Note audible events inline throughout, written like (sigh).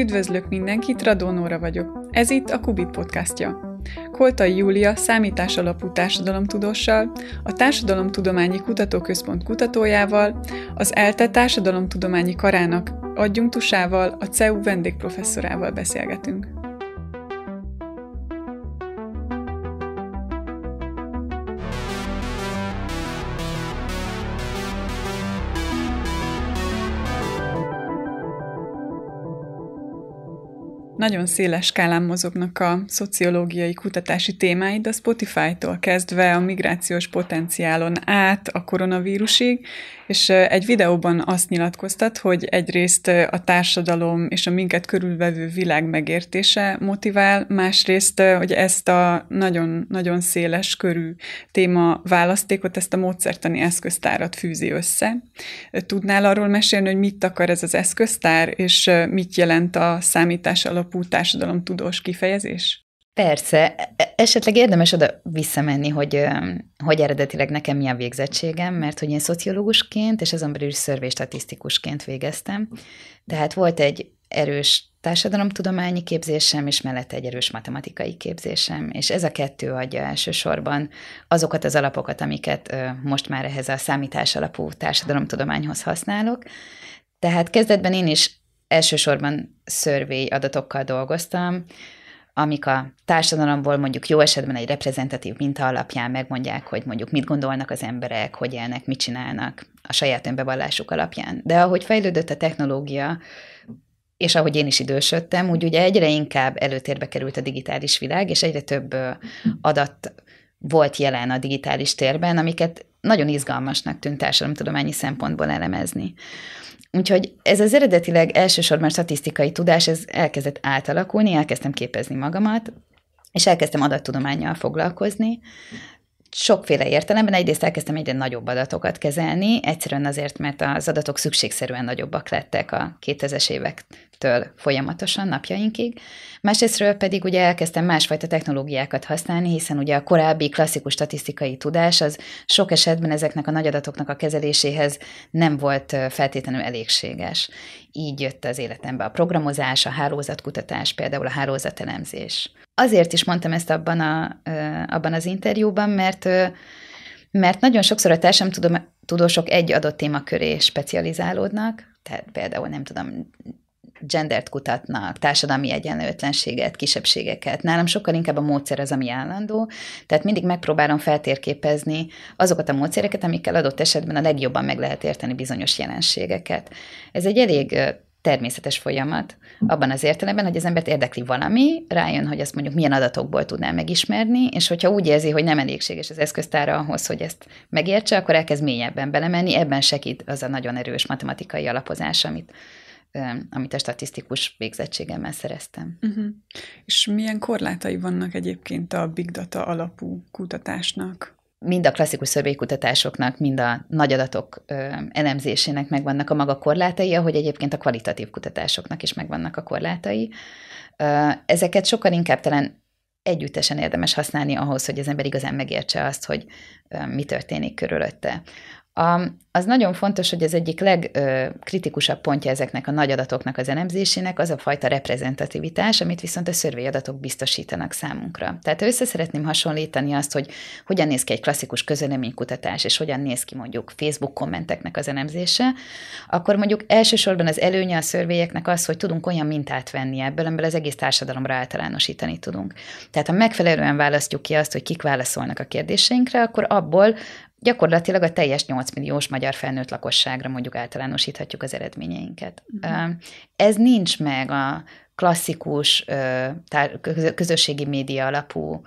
Üdvözlök mindenkit, Radónóra vagyok. Ez itt a Kubit podcastja. Koltai Júlia számítás alapú társadalomtudóssal, a Társadalomtudományi Kutatóközpont kutatójával, az ELTE Társadalomtudományi Karának adjunktusával, a CEU vendégprofesszorával beszélgetünk. Nagyon széles skálán mozognak a szociológiai kutatási témáid, a Spotify-tól kezdve a migrációs potenciálon át a koronavírusig, és egy videóban azt nyilatkoztat, hogy egyrészt a társadalom és a minket körülvevő világ megértése motivál, másrészt, hogy ezt a nagyon-nagyon széles körű téma választékot, ezt a módszertani eszköztárat fűzi össze. Tudnál arról mesélni, hogy mit akar ez az eszköztár, és mit jelent a számítás alapú tudós kifejezés? Persze, e, esetleg érdemes oda visszamenni, hogy, hogy eredetileg nekem mi a végzettségem, mert hogy én szociológusként és azon belül szörvéstatisztikusként végeztem. Tehát volt egy erős társadalomtudományi képzésem, és mellette egy erős matematikai képzésem, és ez a kettő adja elsősorban azokat az alapokat, amiket most már ehhez a számítás alapú társadalomtudományhoz használok. Tehát kezdetben én is elsősorban szörvély adatokkal dolgoztam, amik a társadalomból mondjuk jó esetben egy reprezentatív minta alapján megmondják, hogy mondjuk mit gondolnak az emberek, hogy élnek, mit csinálnak a saját önbevallásuk alapján. De ahogy fejlődött a technológia, és ahogy én is idősödtem, úgy ugye egyre inkább előtérbe került a digitális világ, és egyre több adat volt jelen a digitális térben, amiket nagyon izgalmasnak tűnt társadalomtudományi szempontból elemezni. Úgyhogy ez az eredetileg elsősorban statisztikai tudás, ez elkezdett átalakulni, elkezdtem képezni magamat, és elkezdtem adattudományjal foglalkozni. Sokféle értelemben egyrészt elkezdtem egyre nagyobb adatokat kezelni, egyszerűen azért, mert az adatok szükségszerűen nagyobbak lettek a 2000-es évektől folyamatosan napjainkig. Másrésztről pedig ugye elkezdtem másfajta technológiákat használni, hiszen ugye a korábbi klasszikus statisztikai tudás az sok esetben ezeknek a nagy adatoknak a kezeléséhez nem volt feltétlenül elégséges. Így jött az életembe a programozás, a hálózatkutatás, például a hálózatelemzés. Azért is mondtam ezt abban, a, abban az interjúban, mert mert nagyon sokszor a társadalomtudósok egy adott témaköré specializálódnak, tehát például nem tudom, gendert kutatnak, társadalmi egyenlőtlenséget, kisebbségeket. Nálam sokkal inkább a módszer az, ami állandó, tehát mindig megpróbálom feltérképezni azokat a módszereket, amikkel adott esetben a legjobban meg lehet érteni bizonyos jelenségeket. Ez egy elég természetes folyamat, abban az értelemben, hogy az embert érdekli valami, rájön, hogy azt mondjuk milyen adatokból tudná megismerni, és hogyha úgy érzi, hogy nem elégséges az eszköztára ahhoz, hogy ezt megértse, akkor elkezd mélyebben belemenni, ebben segít az a nagyon erős matematikai alapozás, amit amit a statisztikus végzettségemmel szereztem. Uh-huh. És milyen korlátai vannak egyébként a big data alapú kutatásnak? Mind a klasszikus szörvélykutatásoknak, mind a nagy adatok elemzésének megvannak a maga korlátai, ahogy egyébként a kvalitatív kutatásoknak is megvannak a korlátai. Ezeket sokkal inkább talán együttesen érdemes használni ahhoz, hogy az ember igazán megértse azt, hogy mi történik körülötte. Az nagyon fontos, hogy az egyik legkritikusabb pontja ezeknek a nagy adatoknak az elemzésének az a fajta reprezentativitás, amit viszont a adatok biztosítanak számunkra. Tehát össze szeretném hasonlítani azt, hogy hogyan néz ki egy klasszikus közöleménykutatás, és hogyan néz ki mondjuk Facebook kommenteknek az elemzése, akkor mondjuk elsősorban az előnye a szörvélyeknek az, hogy tudunk olyan mintát venni ebből, amiből az egész társadalomra általánosítani tudunk. Tehát ha megfelelően választjuk ki azt, hogy kik válaszolnak a kérdéseinkre, akkor abból gyakorlatilag a teljes 8 milliós magyar felnőtt lakosságra mondjuk általánosíthatjuk az eredményeinket. Uh-huh. Ez nincs meg a klasszikus közösségi média alapú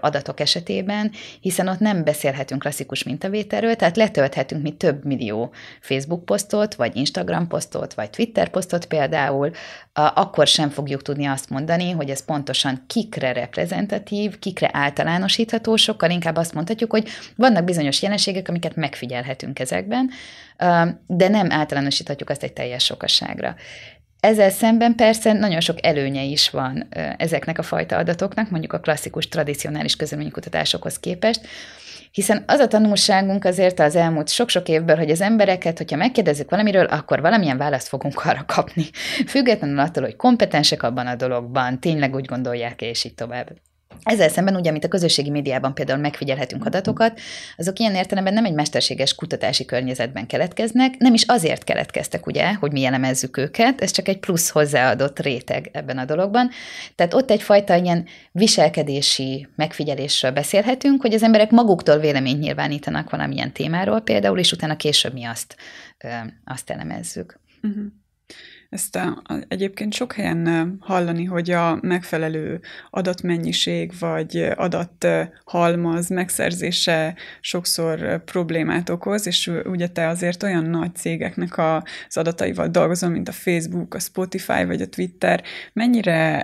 adatok esetében, hiszen ott nem beszélhetünk klasszikus mintavételről, tehát letölthetünk mi több millió Facebook posztot, vagy Instagram posztot, vagy Twitter posztot például, akkor sem fogjuk tudni azt mondani, hogy ez pontosan kikre reprezentatív, kikre általánosítható, sokkal inkább azt mondhatjuk, hogy vannak bizonyos jelenségek, amiket megfigyelhetünk ezekben, de nem általánosíthatjuk azt egy teljes sokasságra. Ezzel szemben persze nagyon sok előnye is van ezeknek a fajta adatoknak, mondjuk a klasszikus, tradicionális közleménykutatásokhoz képest, Hiszen az a tanulságunk azért az elmúlt sok-sok évből, hogy az embereket, hogyha megkérdezzük valamiről, akkor valamilyen választ fogunk arra kapni. Függetlenül attól, hogy kompetensek abban a dologban, tényleg úgy gondolják és így tovább. Ezzel szemben, ugye, amit a közösségi médiában például megfigyelhetünk adatokat, azok ilyen értelemben nem egy mesterséges kutatási környezetben keletkeznek, nem is azért keletkeztek, ugye, hogy mi elemezzük őket, ez csak egy plusz hozzáadott réteg ebben a dologban. Tehát ott egyfajta ilyen viselkedési megfigyelésről beszélhetünk, hogy az emberek maguktól véleményt nyilvánítanak valamilyen témáról például, és utána később mi azt, azt elemezzük. Uh-huh. Ezt a, a, egyébként sok helyen hallani, hogy a megfelelő adatmennyiség vagy adathalmaz megszerzése sokszor problémát okoz, és ugye te azért olyan nagy cégeknek az adataival dolgozol, mint a Facebook, a Spotify vagy a Twitter. Mennyire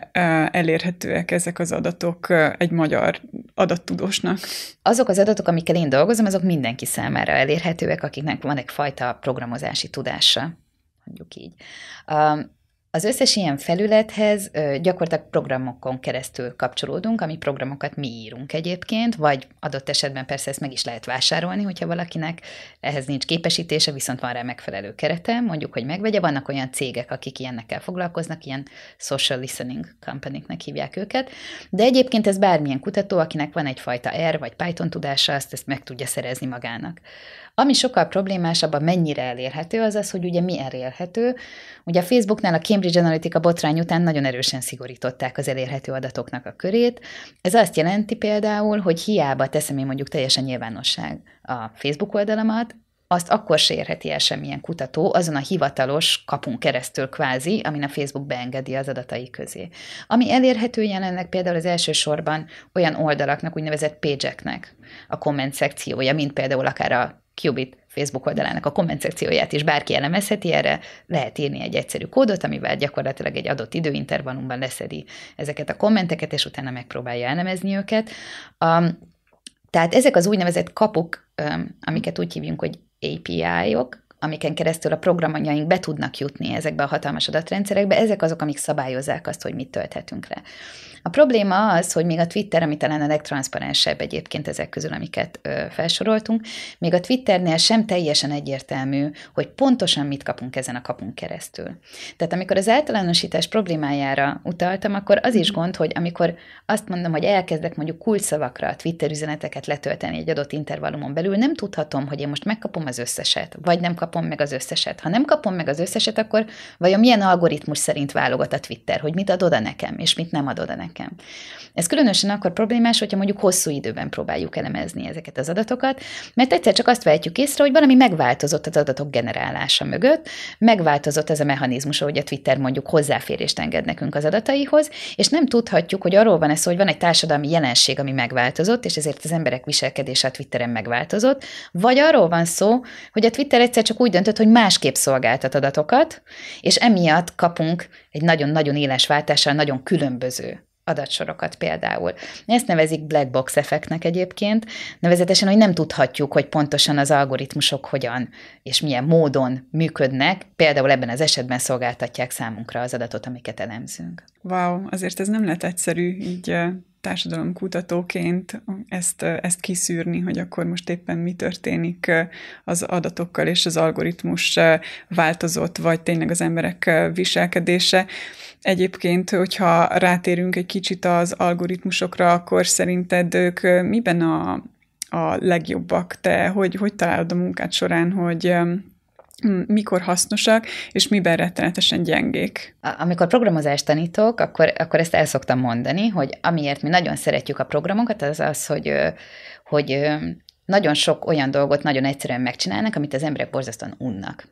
elérhetőek ezek az adatok egy magyar adattudósnak? Azok az adatok, amikkel én dolgozom, azok mindenki számára elérhetőek, akiknek van egyfajta programozási tudása mondjuk így. Az összes ilyen felülethez gyakorlatilag programokon keresztül kapcsolódunk, ami programokat mi írunk egyébként, vagy adott esetben persze ezt meg is lehet vásárolni, hogyha valakinek ehhez nincs képesítése, viszont van rá megfelelő kerete, mondjuk, hogy megvegye. Vannak olyan cégek, akik ilyennekkel foglalkoznak, ilyen social listening company hívják őket, de egyébként ez bármilyen kutató, akinek van egyfajta R vagy Python tudása, azt ezt meg tudja szerezni magának. Ami sokkal problémásabb, a mennyire elérhető, az az, hogy ugye mi elérhető. Ugye a Facebooknál a Cambridge Analytica botrány után nagyon erősen szigorították az elérhető adatoknak a körét. Ez azt jelenti például, hogy hiába teszem én mondjuk teljesen nyilvánosság a Facebook oldalamat, azt akkor se érheti el semmilyen kutató, azon a hivatalos kapunk keresztül kvázi, amin a Facebook beengedi az adatai közé. Ami elérhető jelenleg például az elsősorban olyan oldalaknak, úgynevezett page a komment szekciója, mint például akár a Qubit Facebook oldalának a komment szekcióját is bárki elemezheti, erre lehet írni egy egyszerű kódot, amivel gyakorlatilag egy adott időintervallumban leszedi ezeket a kommenteket, és utána megpróbálja elemezni őket. Um, tehát ezek az úgynevezett kapuk, um, amiket úgy hívjunk, hogy API-ok, amiken keresztül a programjaink be tudnak jutni ezekbe a hatalmas adatrendszerekbe, ezek azok, amik szabályozzák azt, hogy mit tölthetünk le. A probléma az, hogy még a Twitter, ami talán a legtranszparensebb egyébként ezek közül, amiket ö, felsoroltunk, még a Twitternél sem teljesen egyértelmű, hogy pontosan mit kapunk ezen a kapunk keresztül. Tehát amikor az általánosítás problémájára utaltam, akkor az is gond, hogy amikor azt mondom, hogy elkezdek mondjuk kulcsszavakra a Twitter üzeneteket letölteni egy adott intervallumon belül, nem tudhatom, hogy én most megkapom az összeset, vagy nem kapom meg az összeset. Ha nem kapom meg az összeset, akkor vajon milyen algoritmus szerint válogat a Twitter, hogy mit ad oda nekem, és mit nem ad oda nekem nekem. Ez különösen akkor problémás, hogyha mondjuk hosszú időben próbáljuk elemezni ezeket az adatokat, mert egyszer csak azt vehetjük észre, hogy valami megváltozott az adatok generálása mögött, megváltozott ez a mechanizmus, hogy a Twitter mondjuk hozzáférést enged nekünk az adataihoz, és nem tudhatjuk, hogy arról van ez, hogy van egy társadalmi jelenség, ami megváltozott, és ezért az emberek viselkedése a Twitteren megváltozott, vagy arról van szó, hogy a Twitter egyszer csak úgy döntött, hogy másképp szolgáltat adatokat, és emiatt kapunk egy nagyon-nagyon éles váltással nagyon különböző adatsorokat például. Ezt nevezik black box effektnek egyébként, nevezetesen, hogy nem tudhatjuk, hogy pontosan az algoritmusok hogyan és milyen módon működnek, például ebben az esetben szolgáltatják számunkra az adatot, amiket elemzünk. Wow, azért ez nem lett egyszerű így társadalomkutatóként ezt, ezt kiszűrni, hogy akkor most éppen mi történik az adatokkal, és az algoritmus változott, vagy tényleg az emberek viselkedése. Egyébként, hogyha rátérünk egy kicsit az algoritmusokra, akkor szerinted ők miben a, a legjobbak? Te hogy, hogy találod a munkát során, hogy mikor hasznosak, és miben rettenetesen gyengék. Amikor programozást tanítok, akkor, akkor ezt el szoktam mondani, hogy amiért mi nagyon szeretjük a programokat, az az, hogy, hogy nagyon sok olyan dolgot nagyon egyszerűen megcsinálnak, amit az emberek borzasztóan unnak.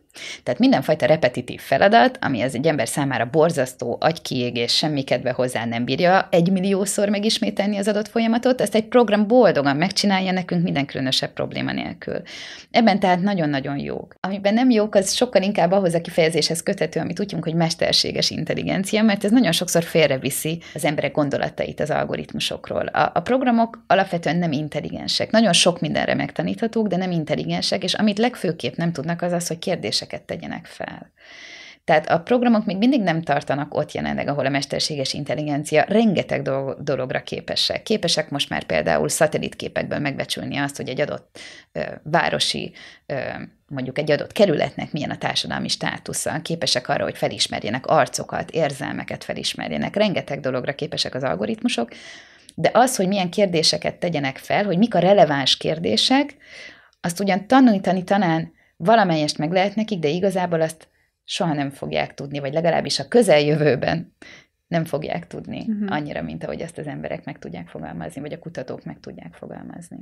Tehát mindenfajta repetitív feladat, ami az egy ember számára borzasztó, agykiégés, semmi kedve hozzá nem bírja egy milliószor megismételni az adott folyamatot, ezt egy program boldogan megcsinálja nekünk minden különösebb probléma nélkül. Ebben tehát nagyon-nagyon jók. Amiben nem jók, az sokkal inkább ahhoz a kifejezéshez köthető, amit tudjunk, hogy mesterséges intelligencia, mert ez nagyon sokszor félreviszi az emberek gondolatait az algoritmusokról. A, a programok alapvetően nem intelligensek. Nagyon sok mindenre megtaníthatók, de nem intelligensek, és amit legfőképp nem tudnak, az az, hogy kérdés kérdéseket tegyenek fel. Tehát a programok még mindig nem tartanak ott jelenleg, ahol a mesterséges intelligencia rengeteg dologra képesek. Képesek most már például szatellitképekből megbecsülni azt, hogy egy adott ö, városi ö, mondjuk egy adott kerületnek milyen a társadalmi státusza, képesek arra, hogy felismerjenek arcokat, érzelmeket felismerjenek, rengeteg dologra képesek az algoritmusok, de az, hogy milyen kérdéseket tegyenek fel, hogy mik a releváns kérdések, azt ugyan tanítani tanán valamelyest meg lehet nekik, de igazából azt soha nem fogják tudni, vagy legalábbis a közeljövőben nem fogják tudni uh-huh. annyira, mint ahogy azt az emberek meg tudják fogalmazni, vagy a kutatók meg tudják fogalmazni.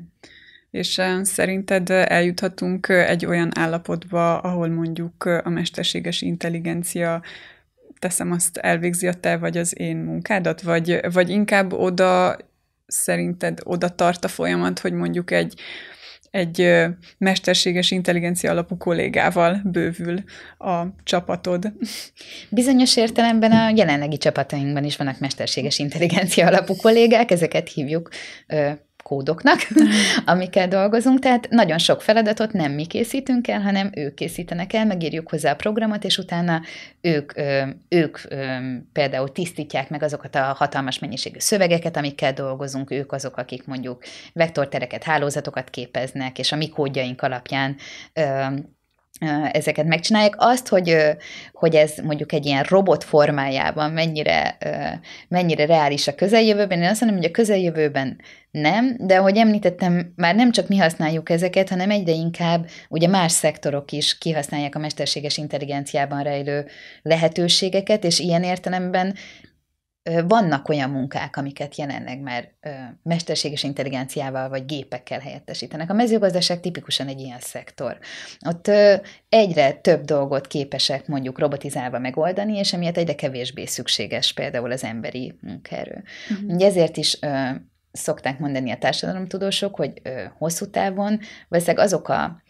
És szerinted eljuthatunk egy olyan állapotba, ahol mondjuk a mesterséges intelligencia teszem azt elvégzi a te vagy az én munkádat, vagy, vagy inkább oda szerinted oda tart a folyamat, hogy mondjuk egy egy mesterséges intelligencia alapú kollégával bővül a csapatod. Bizonyos értelemben a jelenlegi csapatainkban is vannak mesterséges intelligencia alapú kollégák, ezeket hívjuk kódoknak, (laughs) amikkel dolgozunk, tehát nagyon sok feladatot nem mi készítünk el, hanem ők készítenek el, megírjuk hozzá a programot, és utána ők, ők például tisztítják meg azokat a hatalmas mennyiségű szövegeket, amikkel dolgozunk, ők azok, akik mondjuk vektortereket, hálózatokat képeznek, és a mi kódjaink alapján ezeket megcsinálják. Azt, hogy, hogy ez mondjuk egy ilyen robot formájában mennyire, mennyire reális a közeljövőben, én azt mondom, hogy a közeljövőben nem, de ahogy említettem, már nem csak mi használjuk ezeket, hanem egyre inkább ugye más szektorok is kihasználják a mesterséges intelligenciában rejlő lehetőségeket, és ilyen értelemben vannak olyan munkák, amiket jelenleg már mesterséges intelligenciával vagy gépekkel helyettesítenek. A mezőgazdaság tipikusan egy ilyen szektor. Ott egyre több dolgot képesek mondjuk robotizálva megoldani, és emiatt egyre kevésbé szükséges például az emberi munkaerő. Uh-huh. Ugye ezért is szokták mondani a társadalomtudósok, hogy hosszú távon valószínűleg azok a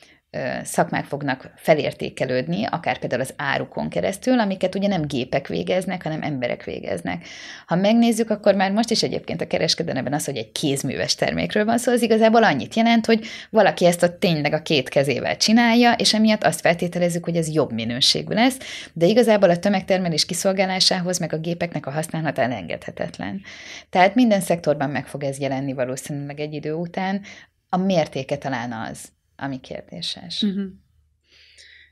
szakmák fognak felértékelődni, akár például az árukon keresztül, amiket ugye nem gépek végeznek, hanem emberek végeznek. Ha megnézzük, akkor már most is egyébként a kereskedelemben az, hogy egy kézműves termékről van szó, az igazából annyit jelent, hogy valaki ezt a tényleg a két kezével csinálja, és emiatt azt feltételezzük, hogy ez jobb minőségű lesz, de igazából a tömegtermelés kiszolgálásához meg a gépeknek a használata elengedhetetlen. Tehát minden szektorban meg fog ez jelenni valószínűleg egy idő után, a mértéke talán az, ami kérdéses. Uh-huh.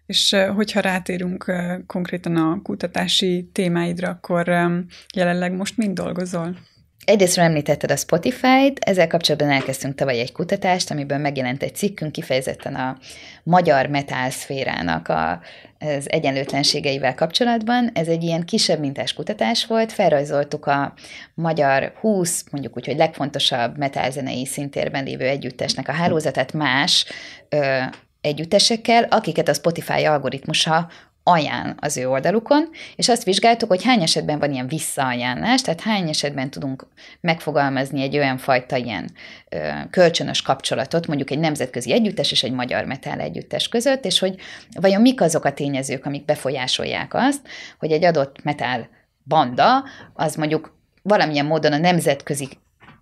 És hogyha rátérünk konkrétan a kutatási témáidra, akkor jelenleg most mind dolgozol? Egyrésztről említetted a Spotify-t, ezzel kapcsolatban elkezdtünk tavaly egy kutatást, amiből megjelent egy cikkünk kifejezetten a magyar metálszférának a, az egyenlőtlenségeivel kapcsolatban. Ez egy ilyen kisebb mintás kutatás volt, felrajzoltuk a magyar 20, mondjuk úgy, hogy legfontosabb metálzenei szintérben lévő együttesnek a hálózatát más ö, együttesekkel, akiket a Spotify algoritmusa ajánl az ő oldalukon, és azt vizsgáltuk, hogy hány esetben van ilyen visszaajánlás, tehát hány esetben tudunk megfogalmazni egy olyan fajta ilyen ö, kölcsönös kapcsolatot, mondjuk egy nemzetközi együttes és egy magyar metál együttes között, és hogy vajon mik azok a tényezők, amik befolyásolják azt, hogy egy adott metál banda, az mondjuk valamilyen módon a nemzetközi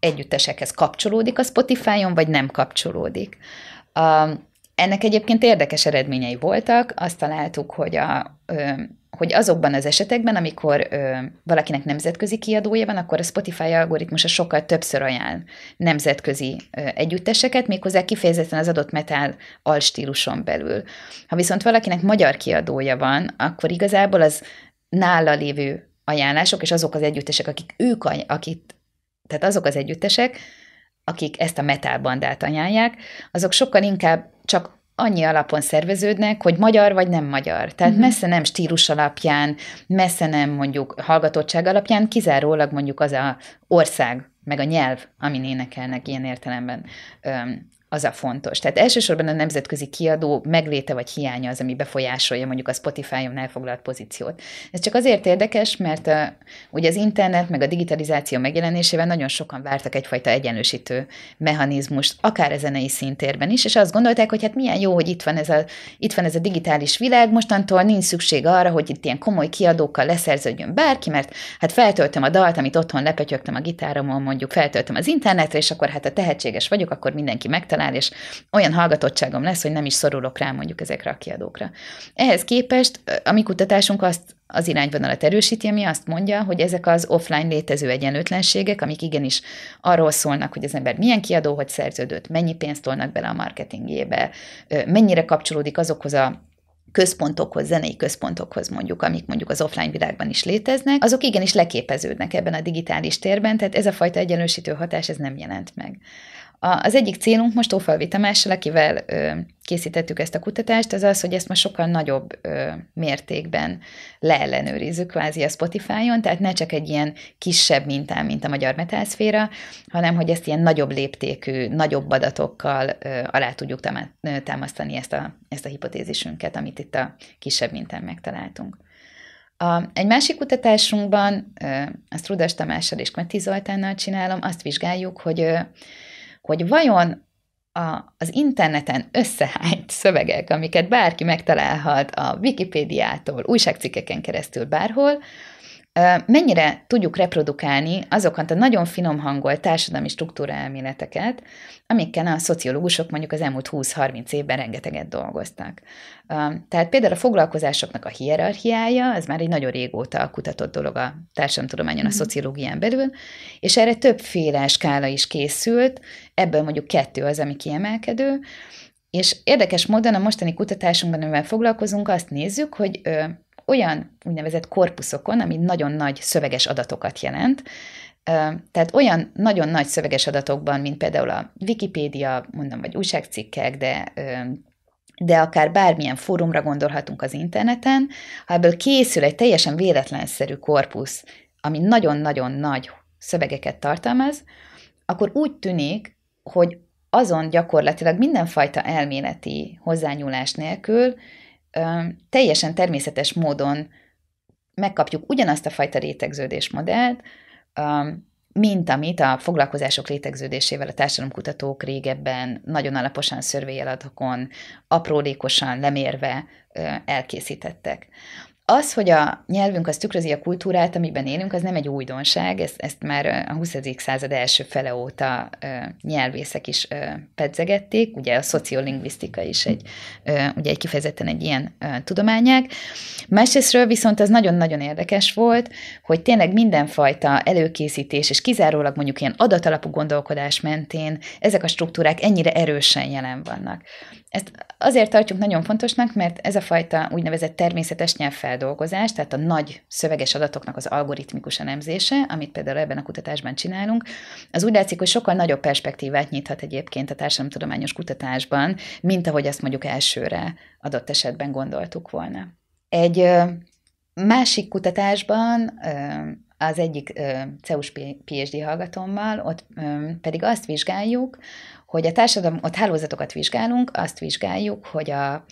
együttesekhez kapcsolódik a Spotify-on, vagy nem kapcsolódik. A, ennek egyébként érdekes eredményei voltak. Azt találtuk, hogy, a, hogy azokban az esetekben, amikor valakinek nemzetközi kiadója van, akkor a Spotify algoritmusa sokkal többször ajánl nemzetközi együtteseket, méghozzá kifejezetten az adott metal alstíluson belül. Ha viszont valakinek magyar kiadója van, akkor igazából az nála lévő ajánlások, és azok az együttesek, akik ők, akik, tehát azok az együttesek, akik ezt a metal bandát ajánlják, azok sokkal inkább csak annyi alapon szerveződnek, hogy magyar vagy nem magyar. Tehát uh-huh. messze nem stílus alapján, messze nem mondjuk hallgatottság alapján, kizárólag mondjuk az a ország, meg a nyelv, amin énekelnek ilyen értelemben az a fontos. Tehát elsősorban a nemzetközi kiadó megléte vagy hiánya az, ami befolyásolja mondjuk a Spotify-on elfoglalt pozíciót. Ez csak azért érdekes, mert uh, ugye az internet meg a digitalizáció megjelenésével nagyon sokan vártak egyfajta egyenlősítő mechanizmust, akár a zenei szintérben is, és azt gondolták, hogy hát milyen jó, hogy itt van ez a, itt van ez a digitális világ, mostantól nincs szükség arra, hogy itt ilyen komoly kiadókkal leszerződjön bárki, mert hát feltöltöm a dalt, amit otthon lepötyögtem a gitáromon, mondjuk feltöltöm az internetre, és akkor hát a tehetséges vagyok, akkor mindenki megtalál, talál, és olyan hallgatottságom lesz, hogy nem is szorulok rá mondjuk ezekre a kiadókra. Ehhez képest a mi kutatásunk azt az irányvonalat erősíti, ami azt mondja, hogy ezek az offline létező egyenlőtlenségek, amik igenis arról szólnak, hogy az ember milyen kiadóhoz szerződött, mennyi pénzt tolnak bele a marketingébe, mennyire kapcsolódik azokhoz a központokhoz, zenei központokhoz mondjuk, amik mondjuk az offline világban is léteznek, azok igenis leképeződnek ebben a digitális térben, tehát ez a fajta egyenlősítő hatás ez nem jelent meg. Az egyik célunk most Ófalvi Tamással, akivel készítettük ezt a kutatást, az az, hogy ezt most sokkal nagyobb mértékben leellenőrizzük kvázi a Spotify-on, tehát ne csak egy ilyen kisebb mintán, mint a magyar metálszféra, hanem hogy ezt ilyen nagyobb léptékű, nagyobb adatokkal ö, alá tudjuk támasztani ezt a, ezt a hipotézisünket, amit itt a kisebb mintán megtaláltunk. A, egy másik kutatásunkban, azt Rudas Tamással és Kmeti Zoltánnal csinálom, azt vizsgáljuk, hogy hogy vajon a, az interneten összehányt szövegek, amiket bárki megtalálhat a Wikipédiától, újságcikkeken keresztül bárhol, mennyire tudjuk reprodukálni azokat a nagyon finom hangolt társadalmi struktúra elméleteket, amikkel a szociológusok mondjuk az elmúlt 20-30 évben rengeteget dolgoztak. Tehát például a foglalkozásoknak a hierarchiája, ez már egy nagyon régóta kutatott dolog a társadalomtudományon, a mhm. szociológián belül, és erre többféle skála is készült, ebből mondjuk kettő az, ami kiemelkedő, és érdekes módon a mostani kutatásunkban, amivel foglalkozunk, azt nézzük, hogy olyan úgynevezett korpuszokon, ami nagyon nagy szöveges adatokat jelent, tehát olyan nagyon nagy szöveges adatokban, mint például a Wikipédia, mondom, vagy újságcikkek, de de akár bármilyen fórumra gondolhatunk az interneten, ha ebből készül egy teljesen véletlenszerű korpusz, ami nagyon-nagyon nagy szövegeket tartalmaz, akkor úgy tűnik, hogy azon gyakorlatilag mindenfajta elméleti hozzányúlás nélkül teljesen természetes módon megkapjuk ugyanazt a fajta rétegződésmodellt, mint amit a foglalkozások létegződésével a társadalomkutatók régebben nagyon alaposan szörvéjeladokon, aprólékosan lemérve elkészítettek. Az, hogy a nyelvünk az tükrözi a kultúrát, amiben élünk, az nem egy újdonság, ezt, ezt már a 20. század első fele óta nyelvészek is pedzegették, ugye a szociolingvisztika is egy, ugye egy kifejezetten egy ilyen tudományág. Másrésztről viszont az nagyon-nagyon érdekes volt, hogy tényleg mindenfajta előkészítés, és kizárólag mondjuk ilyen adatalapú gondolkodás mentén ezek a struktúrák ennyire erősen jelen vannak. Ezt azért tartjuk nagyon fontosnak, mert ez a fajta úgynevezett természetes nyelvfeldolgozás, tehát a nagy szöveges adatoknak az algoritmikus elemzése, amit például ebben a kutatásban csinálunk, az úgy látszik, hogy sokkal nagyobb perspektívát nyithat egyébként a társadalomtudományos kutatásban, mint ahogy azt mondjuk elsőre adott esetben gondoltuk volna. Egy másik kutatásban az egyik CEUS PhD hallgatómmal, ott pedig azt vizsgáljuk, hogy a társadalom, ott hálózatokat vizsgálunk, azt vizsgáljuk, hogy a,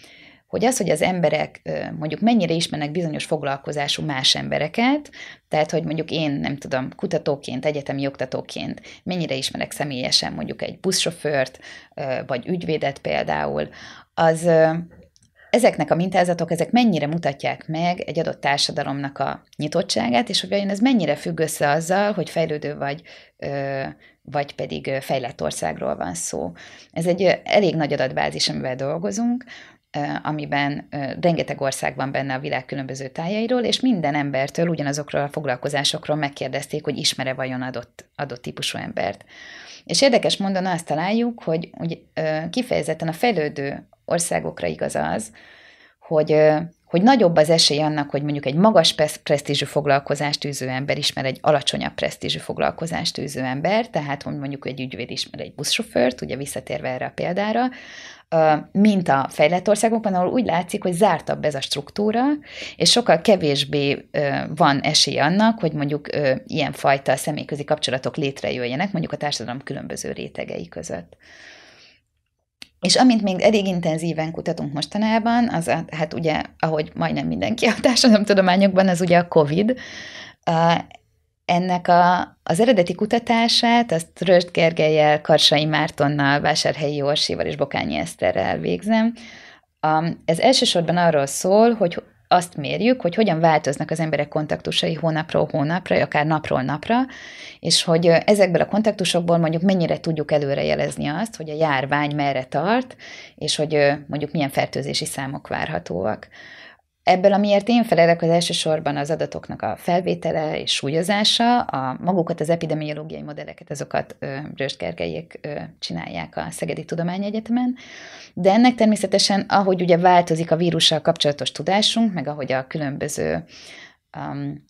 hogy az, hogy az emberek mondjuk mennyire ismernek bizonyos foglalkozású más embereket, tehát, hogy mondjuk én, nem tudom, kutatóként, egyetemi oktatóként mennyire ismerek személyesen mondjuk egy buszsofőrt, vagy ügyvédet például, az ezeknek a mintázatok, ezek mennyire mutatják meg egy adott társadalomnak a nyitottságát, és hogy vajon ez mennyire függ össze azzal, hogy fejlődő vagy vagy pedig fejlett országról van szó. Ez egy elég nagy adatbázis, amivel dolgozunk, amiben rengeteg ország van benne a világ különböző tájairól, és minden embertől ugyanazokról a foglalkozásokról megkérdezték, hogy ismere vajon adott, adott típusú embert. És érdekes mondani azt találjuk, hogy, hogy kifejezetten a fejlődő országokra igaz az, hogy hogy nagyobb az esély annak, hogy mondjuk egy magas presztízsű foglalkozást űző ember ismer egy alacsonyabb presztízsű foglalkozást űző ember, tehát hogy mondjuk egy ügyvéd ismer egy buszsofőrt, ugye visszatérve erre a példára, mint a fejlett országokban, ahol úgy látszik, hogy zártabb ez a struktúra, és sokkal kevésbé van esély annak, hogy mondjuk ilyenfajta személyközi kapcsolatok létrejöjjenek, mondjuk a társadalom különböző rétegei között. És amint még elég intenzíven kutatunk mostanában, az a, hát ugye, ahogy majdnem mindenki a társadalomtudományokban, az ugye a COVID. Ennek a, az eredeti kutatását, azt Röst Gergelyel, Karsai Mártonnal, Vásárhelyi Orsival és Bokányi Eszterrel végzem. Ez elsősorban arról szól, hogy azt mérjük, hogy hogyan változnak az emberek kontaktusai hónapról hónapra, akár napról napra, és hogy ezekből a kontaktusokból mondjuk mennyire tudjuk előrejelezni azt, hogy a járvány merre tart, és hogy mondjuk milyen fertőzési számok várhatóak. Ebből, amiért én felelek az elsősorban az adatoknak a felvétele és súlyozása, a magukat, az epidemiológiai modelleket, azokat Röstgergelyék csinálják a Szegedi Tudományegyetemen, de ennek természetesen, ahogy ugye változik a vírussal kapcsolatos tudásunk, meg ahogy a különböző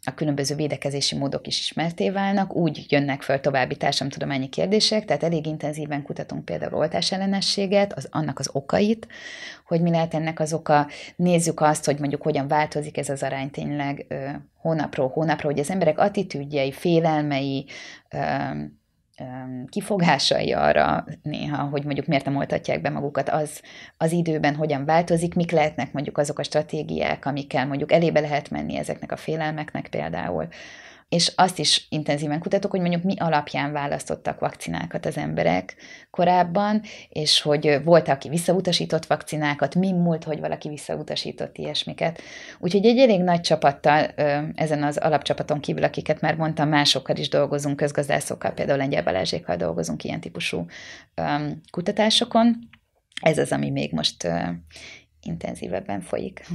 a különböző védekezési módok is ismerté válnak, úgy jönnek föl további társadalomtudományi kérdések, tehát elég intenzíven kutatunk például oltásellenességet, az, annak az okait, hogy mi lehet ennek az oka, nézzük azt, hogy mondjuk hogyan változik ez az arány tényleg hónapról hónapra, hogy az emberek attitűdjei, félelmei, kifogásai arra néha, hogy mondjuk miért nem oltatják be magukat, az, az időben hogyan változik, mik lehetnek mondjuk azok a stratégiák, amikkel mondjuk elébe lehet menni ezeknek a félelmeknek például és azt is intenzíven kutatok, hogy mondjuk mi alapján választottak vakcinákat az emberek korábban, és hogy volt, aki visszautasított vakcinákat, mi múlt, hogy valaki visszautasított ilyesmiket. Úgyhogy egy elég nagy csapattal, ezen az alapcsapaton kívül, akiket már mondtam, másokkal is dolgozunk, közgazdászokkal, például Lengyel Balázsékkal dolgozunk ilyen típusú kutatásokon. Ez az, ami még most intenzívebben folyik.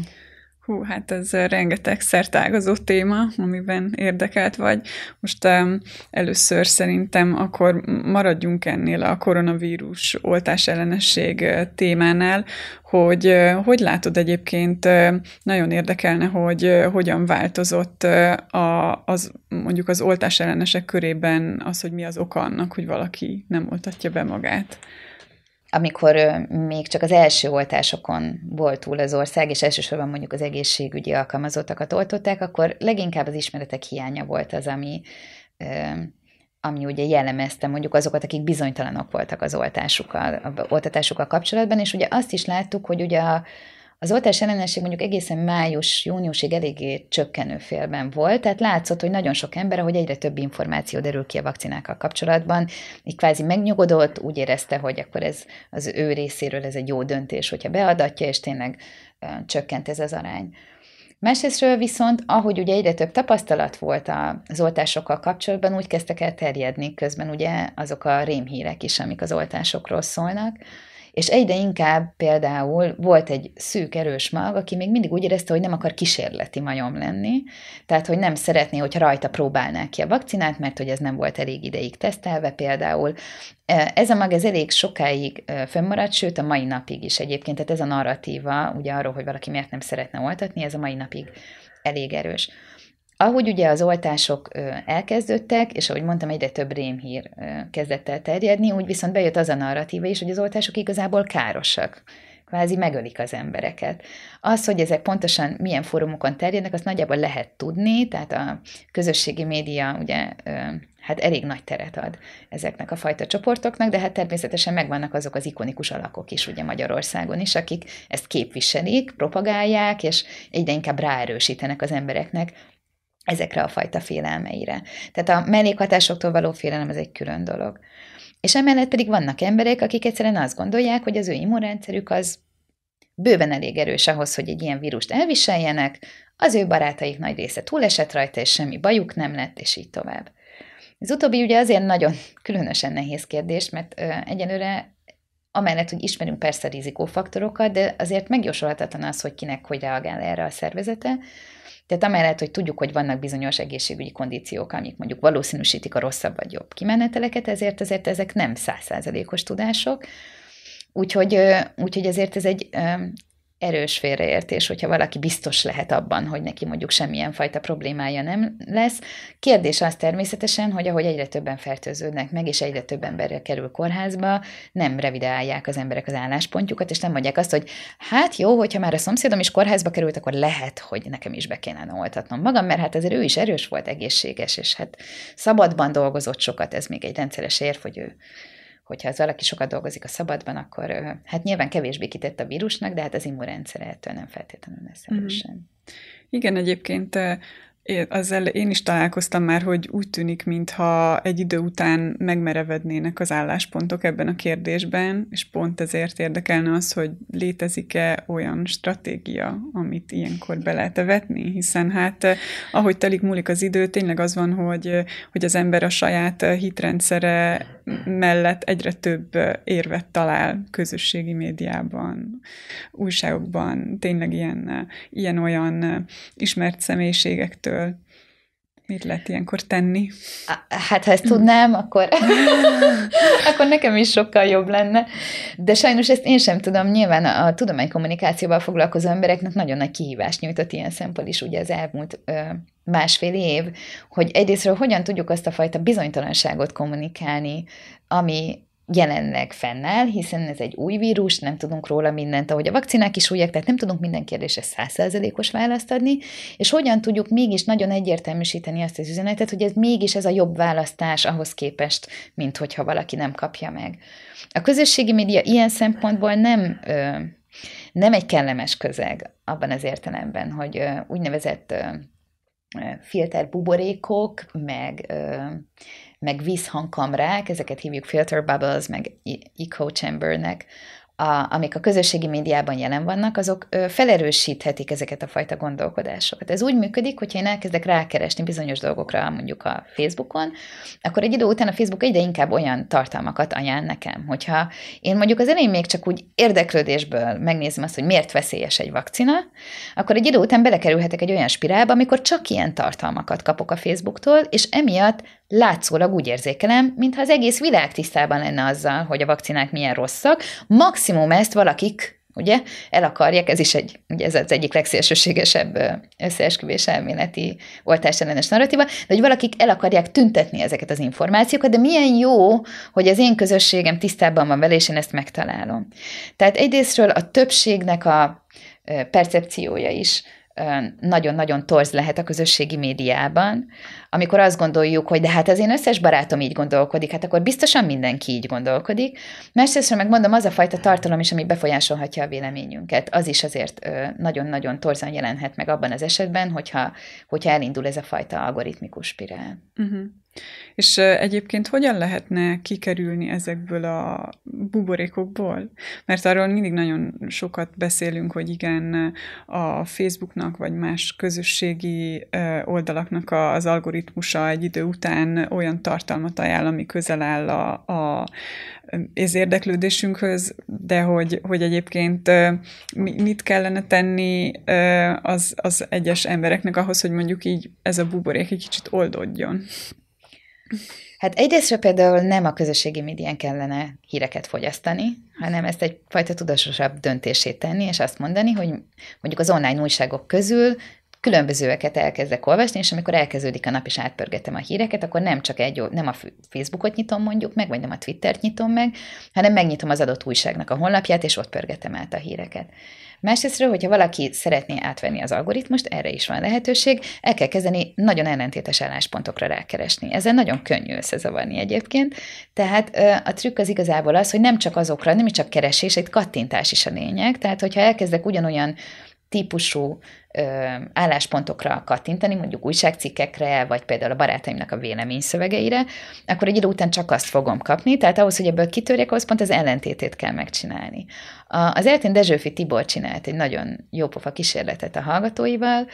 Hú, hát ez rengeteg szertágazó téma, amiben érdekelt vagy. Most um, először szerintem akkor maradjunk ennél a koronavírus oltás ellenesség témánál, hogy hogy látod egyébként, nagyon érdekelne, hogy hogyan változott a, az, mondjuk az oltás ellenesek körében az, hogy mi az oka annak, hogy valaki nem oltatja be magát amikor még csak az első oltásokon volt túl az ország, és elsősorban mondjuk az egészségügyi alkalmazottakat oltották, akkor leginkább az ismeretek hiánya volt az, ami, ami ugye jellemezte mondjuk azokat, akik bizonytalanok voltak az oltásukkal, oltatásukkal kapcsolatban, és ugye azt is láttuk, hogy ugye a, az oltás ellenesség mondjuk egészen május-júniusig eléggé csökkenő félben volt, tehát látszott, hogy nagyon sok ember, hogy egyre több információ derül ki a vakcinákkal kapcsolatban, így kvázi megnyugodott, úgy érezte, hogy akkor ez az ő részéről ez egy jó döntés, hogyha beadatja, és tényleg csökkent ez az arány. Másrésztről viszont, ahogy ugye egyre több tapasztalat volt az oltásokkal kapcsolatban, úgy kezdtek el terjedni közben ugye azok a rémhírek is, amik az oltásokról szólnak, és egyre inkább például volt egy szűk, erős mag, aki még mindig úgy érezte, hogy nem akar kísérleti majom lenni, tehát hogy nem szeretné, hogy rajta próbálnák ki a vakcinát, mert hogy ez nem volt elég ideig tesztelve például. Ez a mag ez elég sokáig fönnmaradt, sőt a mai napig is egyébként, tehát ez a narratíva, ugye arról, hogy valaki miért nem szeretne oltatni, ez a mai napig elég erős. Ahogy ugye az oltások elkezdődtek, és ahogy mondtam, egyre több rémhír kezdett el terjedni, úgy viszont bejött az a narratíva is, hogy az oltások igazából károsak kvázi megölik az embereket. Az, hogy ezek pontosan milyen fórumokon terjednek, azt nagyjából lehet tudni, tehát a közösségi média ugye hát elég nagy teret ad ezeknek a fajta csoportoknak, de hát természetesen megvannak azok az ikonikus alakok is ugye Magyarországon is, akik ezt képviselik, propagálják, és egyre inkább ráerősítenek az embereknek ezekre a fajta félelmeire. Tehát a mellékhatásoktól való félelem az egy külön dolog. És emellett pedig vannak emberek, akik egyszerűen azt gondolják, hogy az ő immunrendszerük az bőven elég erős ahhoz, hogy egy ilyen vírust elviseljenek, az ő barátaik nagy része túlesett rajta, és semmi bajuk nem lett, és így tovább. Ez utóbbi ugye azért nagyon különösen nehéz kérdés, mert ö, amellett, hogy ismerünk persze rizikófaktorokat, de azért megjósolhatatlan az, hogy kinek hogy reagál erre a szervezete, tehát amellett, hogy tudjuk, hogy vannak bizonyos egészségügyi kondíciók, amik mondjuk valószínűsítik a rosszabb vagy jobb kimeneteleket, ezért azért ezek nem százszázalékos tudások. Úgyhogy, úgyhogy ezért ez egy erős félreértés, hogyha valaki biztos lehet abban, hogy neki mondjuk semmilyen fajta problémája nem lesz. Kérdés az természetesen, hogy ahogy egyre többen fertőződnek meg, és egyre több emberre kerül kórházba, nem revideálják az emberek az álláspontjukat, és nem mondják azt, hogy hát jó, hogyha már a szomszédom is kórházba került, akkor lehet, hogy nekem is be kellene oltatnom magam, mert hát azért ő is erős volt, egészséges, és hát szabadban dolgozott sokat, ez még egy rendszeres érv, hogy ő hogyha az valaki sokat dolgozik a szabadban, akkor hát nyilván kevésbé kitett a vírusnak, de hát az immunrendszer ettől nem feltétlenül lesz erősen. Mm. Igen, egyébként Én, azzal én is találkoztam már, hogy úgy tűnik, mintha egy idő után megmerevednének az álláspontok ebben a kérdésben, és pont ezért érdekelne az, hogy létezik-e olyan stratégia, amit ilyenkor be lehet vetni, hiszen hát ahogy telik múlik az idő, tényleg az van, hogy, hogy az ember a saját hitrendszere mellett egyre több érvet talál közösségi médiában, újságokban, tényleg ilyen, ilyen-olyan ismert személyiségektől, mit lehet ilyenkor tenni? Hát, ha ezt tudnám, akkor, (laughs) akkor nekem is sokkal jobb lenne. De sajnos ezt én sem tudom. Nyilván a, tudománykommunikációval foglalkozó embereknek nagyon nagy kihívást nyújtott ilyen szempont is ugye az elmúlt ö, másfél év, hogy egyrésztről hogyan tudjuk azt a fajta bizonytalanságot kommunikálni, ami jelenleg fennáll, hiszen ez egy új vírus, nem tudunk róla mindent, ahogy a vakcinák is újak, tehát nem tudunk minden kérdésre százszerzelékos választ adni, és hogyan tudjuk mégis nagyon egyértelműsíteni azt az üzenetet, hogy ez mégis ez a jobb választás ahhoz képest, mint hogyha valaki nem kapja meg. A közösségi média ilyen szempontból nem, nem egy kellemes közeg abban az értelemben, hogy úgynevezett filter buborékok, meg meg vízhangkamrák, ezeket hívjuk filter bubbles, meg echo chambernek, a, amik a közösségi médiában jelen vannak, azok ö, felerősíthetik ezeket a fajta gondolkodásokat. Ez úgy működik, hogyha én elkezdek rákeresni bizonyos dolgokra, mondjuk a Facebookon, akkor egy idő után a Facebook egyre inkább olyan tartalmakat ajánl nekem, hogyha én mondjuk az elején még csak úgy érdeklődésből megnézem azt, hogy miért veszélyes egy vakcina, akkor egy idő után belekerülhetek egy olyan spirálba, amikor csak ilyen tartalmakat kapok a Facebooktól, és emiatt látszólag úgy érzékelem, mintha az egész világ tisztában lenne azzal, hogy a vakcinák milyen rosszak. Maximum ezt valakik ugye, el akarják, ez is egy, ugye ez az egyik legszélsőségesebb összeesküvés elméleti oltásellenes narratíva, de hogy valakik el akarják tüntetni ezeket az információkat, de milyen jó, hogy az én közösségem tisztában van vele, és én ezt megtalálom. Tehát egyrésztről a többségnek a percepciója is nagyon-nagyon torz lehet a közösségi médiában, amikor azt gondoljuk, hogy de hát az én összes barátom így gondolkodik, hát akkor biztosan mindenki így gondolkodik. Másrészt meg mondom, az a fajta tartalom is, ami befolyásolhatja a véleményünket, az is azért nagyon-nagyon torzan jelenhet meg abban az esetben, hogyha, hogyha elindul ez a fajta algoritmikus spirál. Uh-huh. És egyébként hogyan lehetne kikerülni ezekből a buborékokból? Mert arról mindig nagyon sokat beszélünk, hogy igen, a Facebooknak vagy más közösségi oldalaknak az algoritmusa egy idő után olyan tartalmat ajánl, ami közel áll a, a az érdeklődésünkhöz, de hogy, hogy egyébként mit kellene tenni az, az egyes embereknek ahhoz, hogy mondjuk így ez a buborék egy kicsit oldódjon. Hát egyrésztről például nem a közösségi médián kellene híreket fogyasztani, hanem ezt egyfajta tudatosabb döntését tenni, és azt mondani, hogy mondjuk az online újságok közül különbözőeket elkezdek olvasni, és amikor elkezdődik a nap, és átpörgetem a híreket, akkor nem csak egy, nem a Facebookot nyitom mondjuk meg, vagy nem a Twittert nyitom meg, hanem megnyitom az adott újságnak a honlapját, és ott pörgetem át a híreket. Másrésztről, hogyha valaki szeretné átvenni az algoritmust, erre is van lehetőség, el kell kezdeni nagyon ellentétes álláspontokra rákeresni. Ezzel nagyon könnyű összezavarni egyébként. Tehát a trükk az igazából az, hogy nem csak azokra, nem csak keresés, egy kattintás is a lényeg. Tehát, hogyha elkezdek ugyanolyan típusú ö, álláspontokra kattintani, mondjuk újságcikkekre, vagy például a barátaimnak a véleményszövegeire, akkor egy idő után csak azt fogom kapni, tehát ahhoz, hogy ebből kitörjek, ahhoz pont az ellentétét kell megcsinálni. A, az Eltén Dezsőfi Tibor csinált egy nagyon jópofa kísérletet a hallgatóival,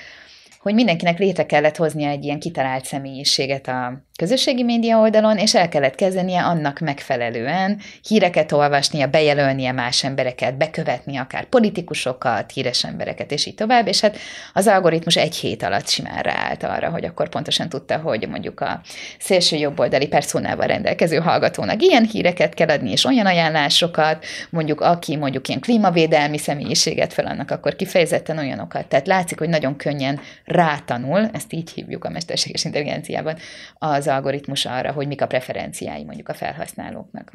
hogy mindenkinek létre kellett hoznia egy ilyen kitalált személyiséget a közösségi média oldalon, és el kellett kezdenie annak megfelelően híreket olvasnia, bejelölnie más embereket, bekövetni akár politikusokat, híres embereket, és így tovább, és hát az algoritmus egy hét alatt simán ráállt arra, hogy akkor pontosan tudta, hogy mondjuk a szélső jobboldali perszónával rendelkező hallgatónak ilyen híreket kell adni, és olyan ajánlásokat, mondjuk aki mondjuk ilyen klímavédelmi személyiséget fel annak, akkor kifejezetten olyanokat. Tehát látszik, hogy nagyon könnyen rátanul, ezt így hívjuk a mesterséges intelligenciában, az algoritmus arra, hogy mik a preferenciái mondjuk a felhasználóknak.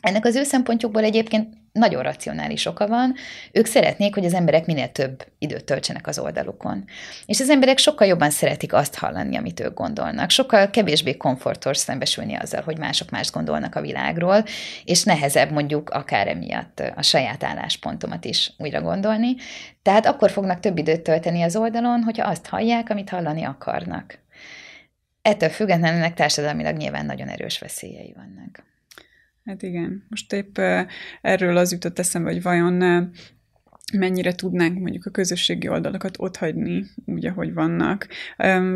Ennek az ő szempontjukból egyébként nagyon racionális oka van, ők szeretnék, hogy az emberek minél több időt töltsenek az oldalukon. És az emberek sokkal jobban szeretik azt hallani, amit ők gondolnak. Sokkal kevésbé komfortos szembesülni azzal, hogy mások más gondolnak a világról, és nehezebb mondjuk akár emiatt a saját álláspontomat is újra gondolni. Tehát akkor fognak több időt tölteni az oldalon, hogyha azt hallják, amit hallani akarnak. Ettől függetlenül ennek társadalmilag nyilván nagyon erős veszélyei vannak. Hát igen, most épp erről az jutott eszembe, hogy vajon mennyire tudnánk mondjuk a közösségi oldalakat otthagyni úgy, ahogy vannak.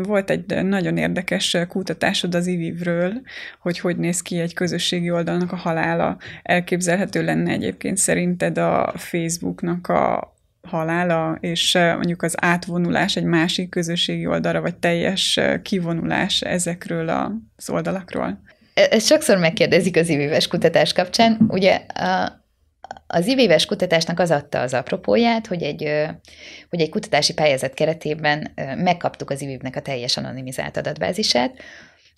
Volt egy nagyon érdekes kutatásod az IVIV-ről, hogy hogy néz ki egy közösségi oldalnak a halála. Elképzelhető lenne egyébként szerinted a Facebooknak a halála, és mondjuk az átvonulás egy másik közösségi oldalra, vagy teljes kivonulás ezekről az oldalakról? ezt sokszor megkérdezik az ivéves kutatás kapcsán. Ugye a, az ivéves kutatásnak az adta az apropóját, hogy egy, hogy egy kutatási pályázat keretében megkaptuk az ivívnek a teljes anonimizált adatbázisát,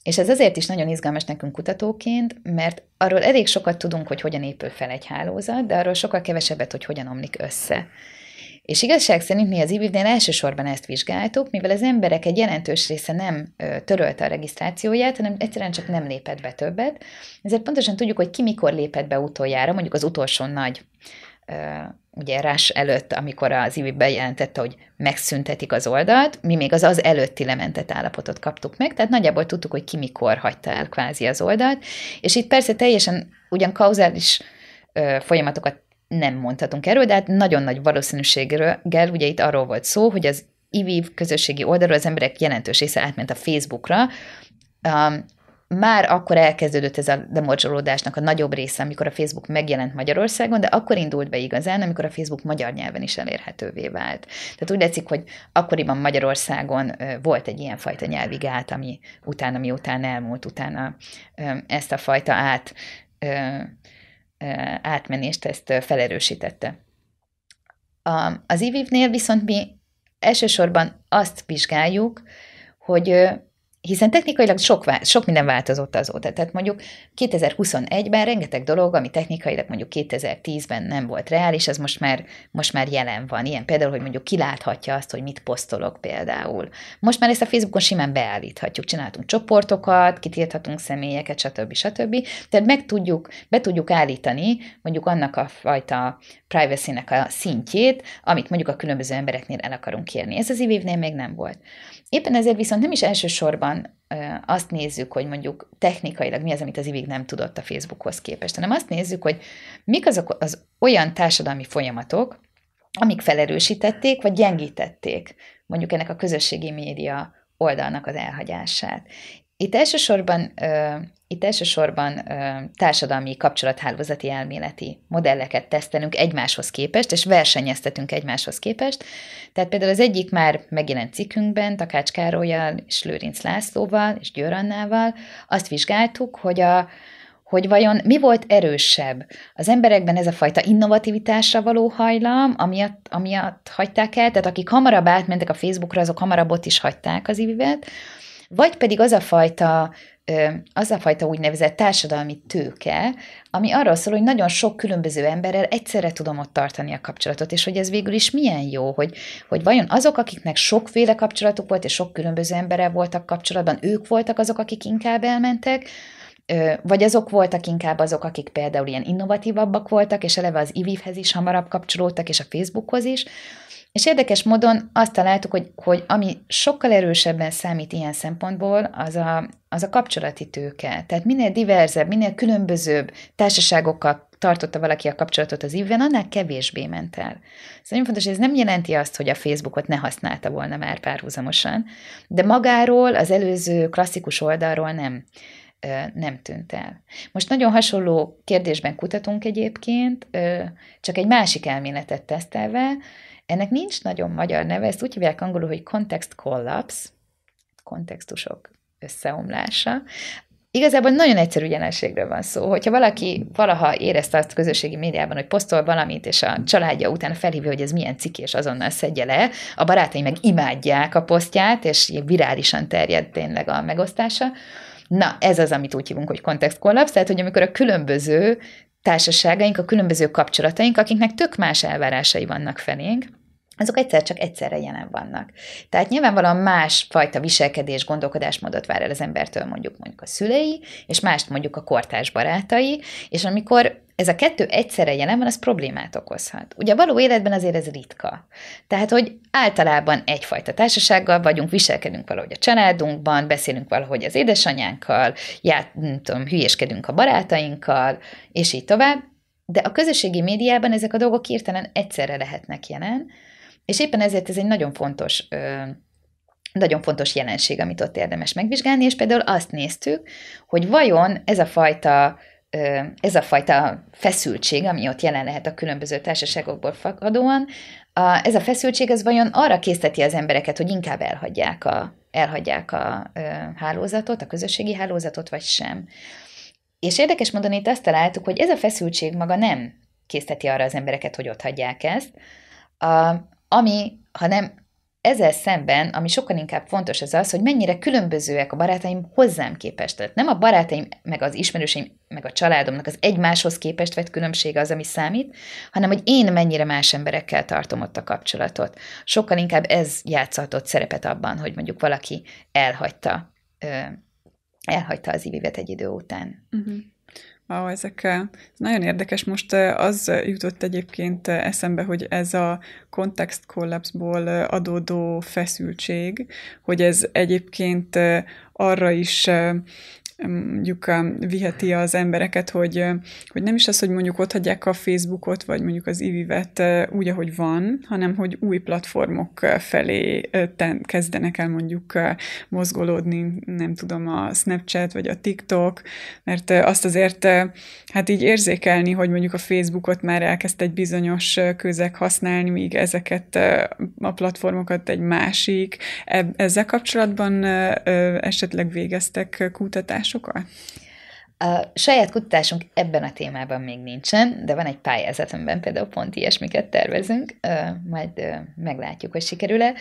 és ez azért is nagyon izgalmas nekünk kutatóként, mert arról elég sokat tudunk, hogy hogyan épül fel egy hálózat, de arról sokkal kevesebbet, hogy hogyan omlik össze. És igazság szerint mi az IBIV-nél elsősorban ezt vizsgáltuk, mivel az emberek egy jelentős része nem törölte a regisztrációját, hanem egyszerűen csak nem lépett be többet. Ezért pontosan tudjuk, hogy ki mikor lépett be utoljára, mondjuk az utolsó nagy ugye rás előtt, amikor az IBI bejelentette, hogy megszüntetik az oldalt, mi még az az előtti lementett állapotot kaptuk meg, tehát nagyjából tudtuk, hogy ki mikor hagyta el kvázi az oldalt, és itt persze teljesen ugyan kauzális folyamatokat nem mondhatunk erről, de hát nagyon nagy valószínűséggel, ugye itt arról volt szó, hogy az IVIV közösségi oldalról az emberek jelentős része átment a Facebookra, um, már akkor elkezdődött ez a demorzsolódásnak a nagyobb része, amikor a Facebook megjelent Magyarországon, de akkor indult be igazán, amikor a Facebook magyar nyelven is elérhetővé vált. Tehát úgy látszik, hogy akkoriban Magyarországon volt egy ilyen fajta nyelvi gát, ami utána, miután elmúlt, utána ezt a fajta át átmenést ezt felerősítette. Az IVIV-nél viszont mi elsősorban azt vizsgáljuk, hogy hiszen technikailag sok, sok minden változott azóta. Tehát mondjuk 2021-ben rengeteg dolog, ami technikailag mondjuk 2010-ben nem volt reális, az most már, most már jelen van. Ilyen például, hogy mondjuk kiláthatja azt, hogy mit posztolok például. Most már ezt a Facebookon simán beállíthatjuk. Csináltunk csoportokat, kitilthatunk személyeket, stb. stb. Tehát meg tudjuk, be tudjuk állítani mondjuk annak a fajta privacy-nek a szintjét, amit mondjuk a különböző embereknél el akarunk kérni. Ez az ivévnél még nem volt. Éppen ezért viszont nem is elsősorban azt nézzük, hogy mondjuk technikailag mi az, amit az ivig nem tudott a Facebookhoz képest, hanem azt nézzük, hogy mik azok az olyan társadalmi folyamatok, amik felerősítették, vagy gyengítették mondjuk ennek a közösségi média oldalnak az elhagyását. Itt elsősorban, itt elsősorban társadalmi kapcsolathálózati elméleti modelleket tesztelünk egymáshoz képest, és versenyeztetünk egymáshoz képest. Tehát például az egyik már megjelent cikkünkben, Takács Károlyjal és Lőrinc Lászlóval és Győr Annával azt vizsgáltuk, hogy a, hogy vajon mi volt erősebb? Az emberekben ez a fajta innovativitásra való hajlam, amiatt, amiatt hagyták el, tehát akik hamarabb átmentek a Facebookra, azok hamarabb ott is hagyták az ivivet, vagy pedig az a fajta az a fajta úgynevezett társadalmi tőke, ami arról szól, hogy nagyon sok különböző emberrel egyszerre tudom ott tartani a kapcsolatot, és hogy ez végül is milyen jó, hogy, hogy vajon azok, akiknek sokféle kapcsolatuk volt, és sok különböző emberrel voltak kapcsolatban, ők voltak azok, akik inkább elmentek, vagy azok voltak inkább azok, akik például ilyen innovatívabbak voltak, és eleve az IVIV-hez is hamarabb kapcsolódtak, és a Facebookhoz is, és érdekes módon azt találtuk, hogy, hogy ami sokkal erősebben számít ilyen szempontból, az a, az a kapcsolati tőke. Tehát minél diverzebb, minél különbözőbb társaságokkal tartotta valaki a kapcsolatot az ívben, annál kevésbé ment el. Szóval nagyon fontos, hogy ez nem jelenti azt, hogy a Facebookot ne használta volna már párhuzamosan, de magáról, az előző klasszikus oldalról nem, nem tűnt el. Most nagyon hasonló kérdésben kutatunk egyébként, csak egy másik elméletet tesztelve, ennek nincs nagyon magyar neve, ezt úgy hívják angolul, hogy context collapse, kontextusok összeomlása. Igazából nagyon egyszerű jelenségről van szó. Hogyha valaki valaha érezte azt közösségi médiában, hogy posztol valamit, és a családja utána felhívja, hogy ez milyen cikk, és azonnal szedje le, a barátai meg imádják a posztját, és virálisan terjed tényleg a megosztása. Na, ez az, amit úgy hívunk, hogy context collapse, tehát hogy amikor a különböző társaságaink, a különböző kapcsolataink, akiknek tök más elvárásai vannak felénk, azok egyszer csak egyszerre jelen vannak. Tehát nyilvánvalóan más fajta viselkedés, gondolkodásmódot vár el az embertől mondjuk mondjuk a szülei, és mást mondjuk a kortárs barátai, és amikor ez a kettő egyszerre jelen van, az problémát okozhat. Ugye a való életben azért ez ritka. Tehát, hogy általában egyfajta társasággal vagyunk, viselkedünk valahogy a családunkban, beszélünk valahogy az édesanyánkkal, ját, nem tudom, hülyéskedünk a barátainkkal, és így tovább. De a közösségi médiában ezek a dolgok hirtelen egyszerre lehetnek jelen, és éppen ezért ez egy nagyon fontos nagyon fontos jelenség, amit ott érdemes megvizsgálni, és például azt néztük, hogy vajon ez a fajta ez a fajta feszültség, ami ott jelen lehet a különböző társaságokból fakadóan, ez a feszültség, ez vajon arra készteti az embereket, hogy inkább elhagyják a, elhagyják a hálózatot, a közösségi hálózatot, vagy sem. És érdekes mondani, itt azt találtuk, hogy ez a feszültség maga nem készteti arra az embereket, hogy ott hagyják ezt, a, ami, hanem ezzel szemben, ami sokkal inkább fontos, az az, hogy mennyire különbözőek a barátaim hozzám képest. Tehát nem a barátaim, meg az ismerőseim, meg a családomnak az egymáshoz képest vett különbsége az, ami számít, hanem hogy én mennyire más emberekkel tartom ott a kapcsolatot. Sokkal inkább ez játszhatott szerepet abban, hogy mondjuk valaki elhagyta, elhagyta az ivivet egy idő után. Uh-huh. Wow, ezek ez nagyon érdekes. Most az jutott egyébként eszembe, hogy ez a context collapse-ból adódó feszültség, hogy ez egyébként arra is mondjuk viheti az embereket, hogy, hogy nem is az, hogy mondjuk ott hagyják a Facebookot, vagy mondjuk az Ivivet úgy, ahogy van, hanem hogy új platformok felé kezdenek el mondjuk mozgolódni, nem tudom, a Snapchat, vagy a TikTok, mert azt azért hát így érzékelni, hogy mondjuk a Facebookot már elkezd egy bizonyos közeg használni, míg ezeket a platformokat egy másik. Ezzel kapcsolatban esetleg végeztek kutatást? Kutatásokat? A saját kutatásunk ebben a témában még nincsen, de van egy pályázat, amiben például pont ilyesmiket tervezünk, majd meglátjuk, hogy sikerül-e.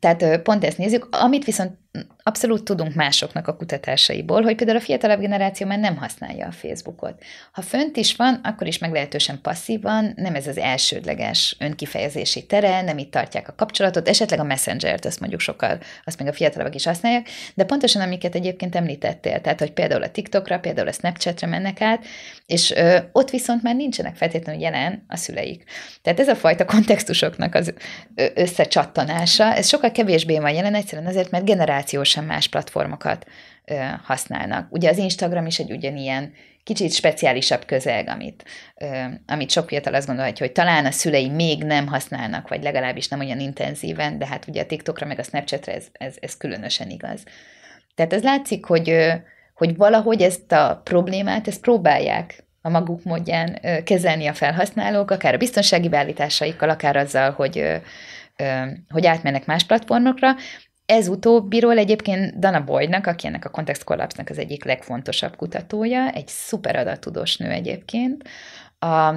Tehát pont ezt nézzük, amit viszont abszolút tudunk másoknak a kutatásaiból, hogy például a fiatalabb generáció már nem használja a Facebookot. Ha fönt is van, akkor is meglehetősen passzívan, nem ez az elsődleges önkifejezési tere, nem itt tartják a kapcsolatot, esetleg a Messenger-t, azt mondjuk sokkal, azt még a fiatalabbak is használják, de pontosan amiket egyébként említettél, tehát hogy például a TikTokra, például a Snapchatre mennek át, és ö, ott viszont már nincsenek feltétlenül jelen a szüleik. Tehát ez a fajta kontextusoknak az összecsattanása, ez sokkal kevésbé van jelen, egyszerűen azért, mert generáció más platformokat ö, használnak. Ugye az Instagram is egy ugyanilyen kicsit speciálisabb közeg, amit, ö, amit sok fiatal azt gondolja, hogy talán a szülei még nem használnak, vagy legalábbis nem olyan intenzíven, de hát ugye a TikTokra meg a Snapchatre ez, ez, ez különösen igaz. Tehát ez látszik, hogy, hogy valahogy ezt a problémát, ezt próbálják a maguk módján kezelni a felhasználók, akár a biztonsági beállításaikkal, akár azzal, hogy, hogy átmennek más platformokra, ez utóbbiról egyébként Dana Boydnak, aki ennek a Context Collapse-nak az egyik legfontosabb kutatója, egy szuper adattudós nő egyébként, a,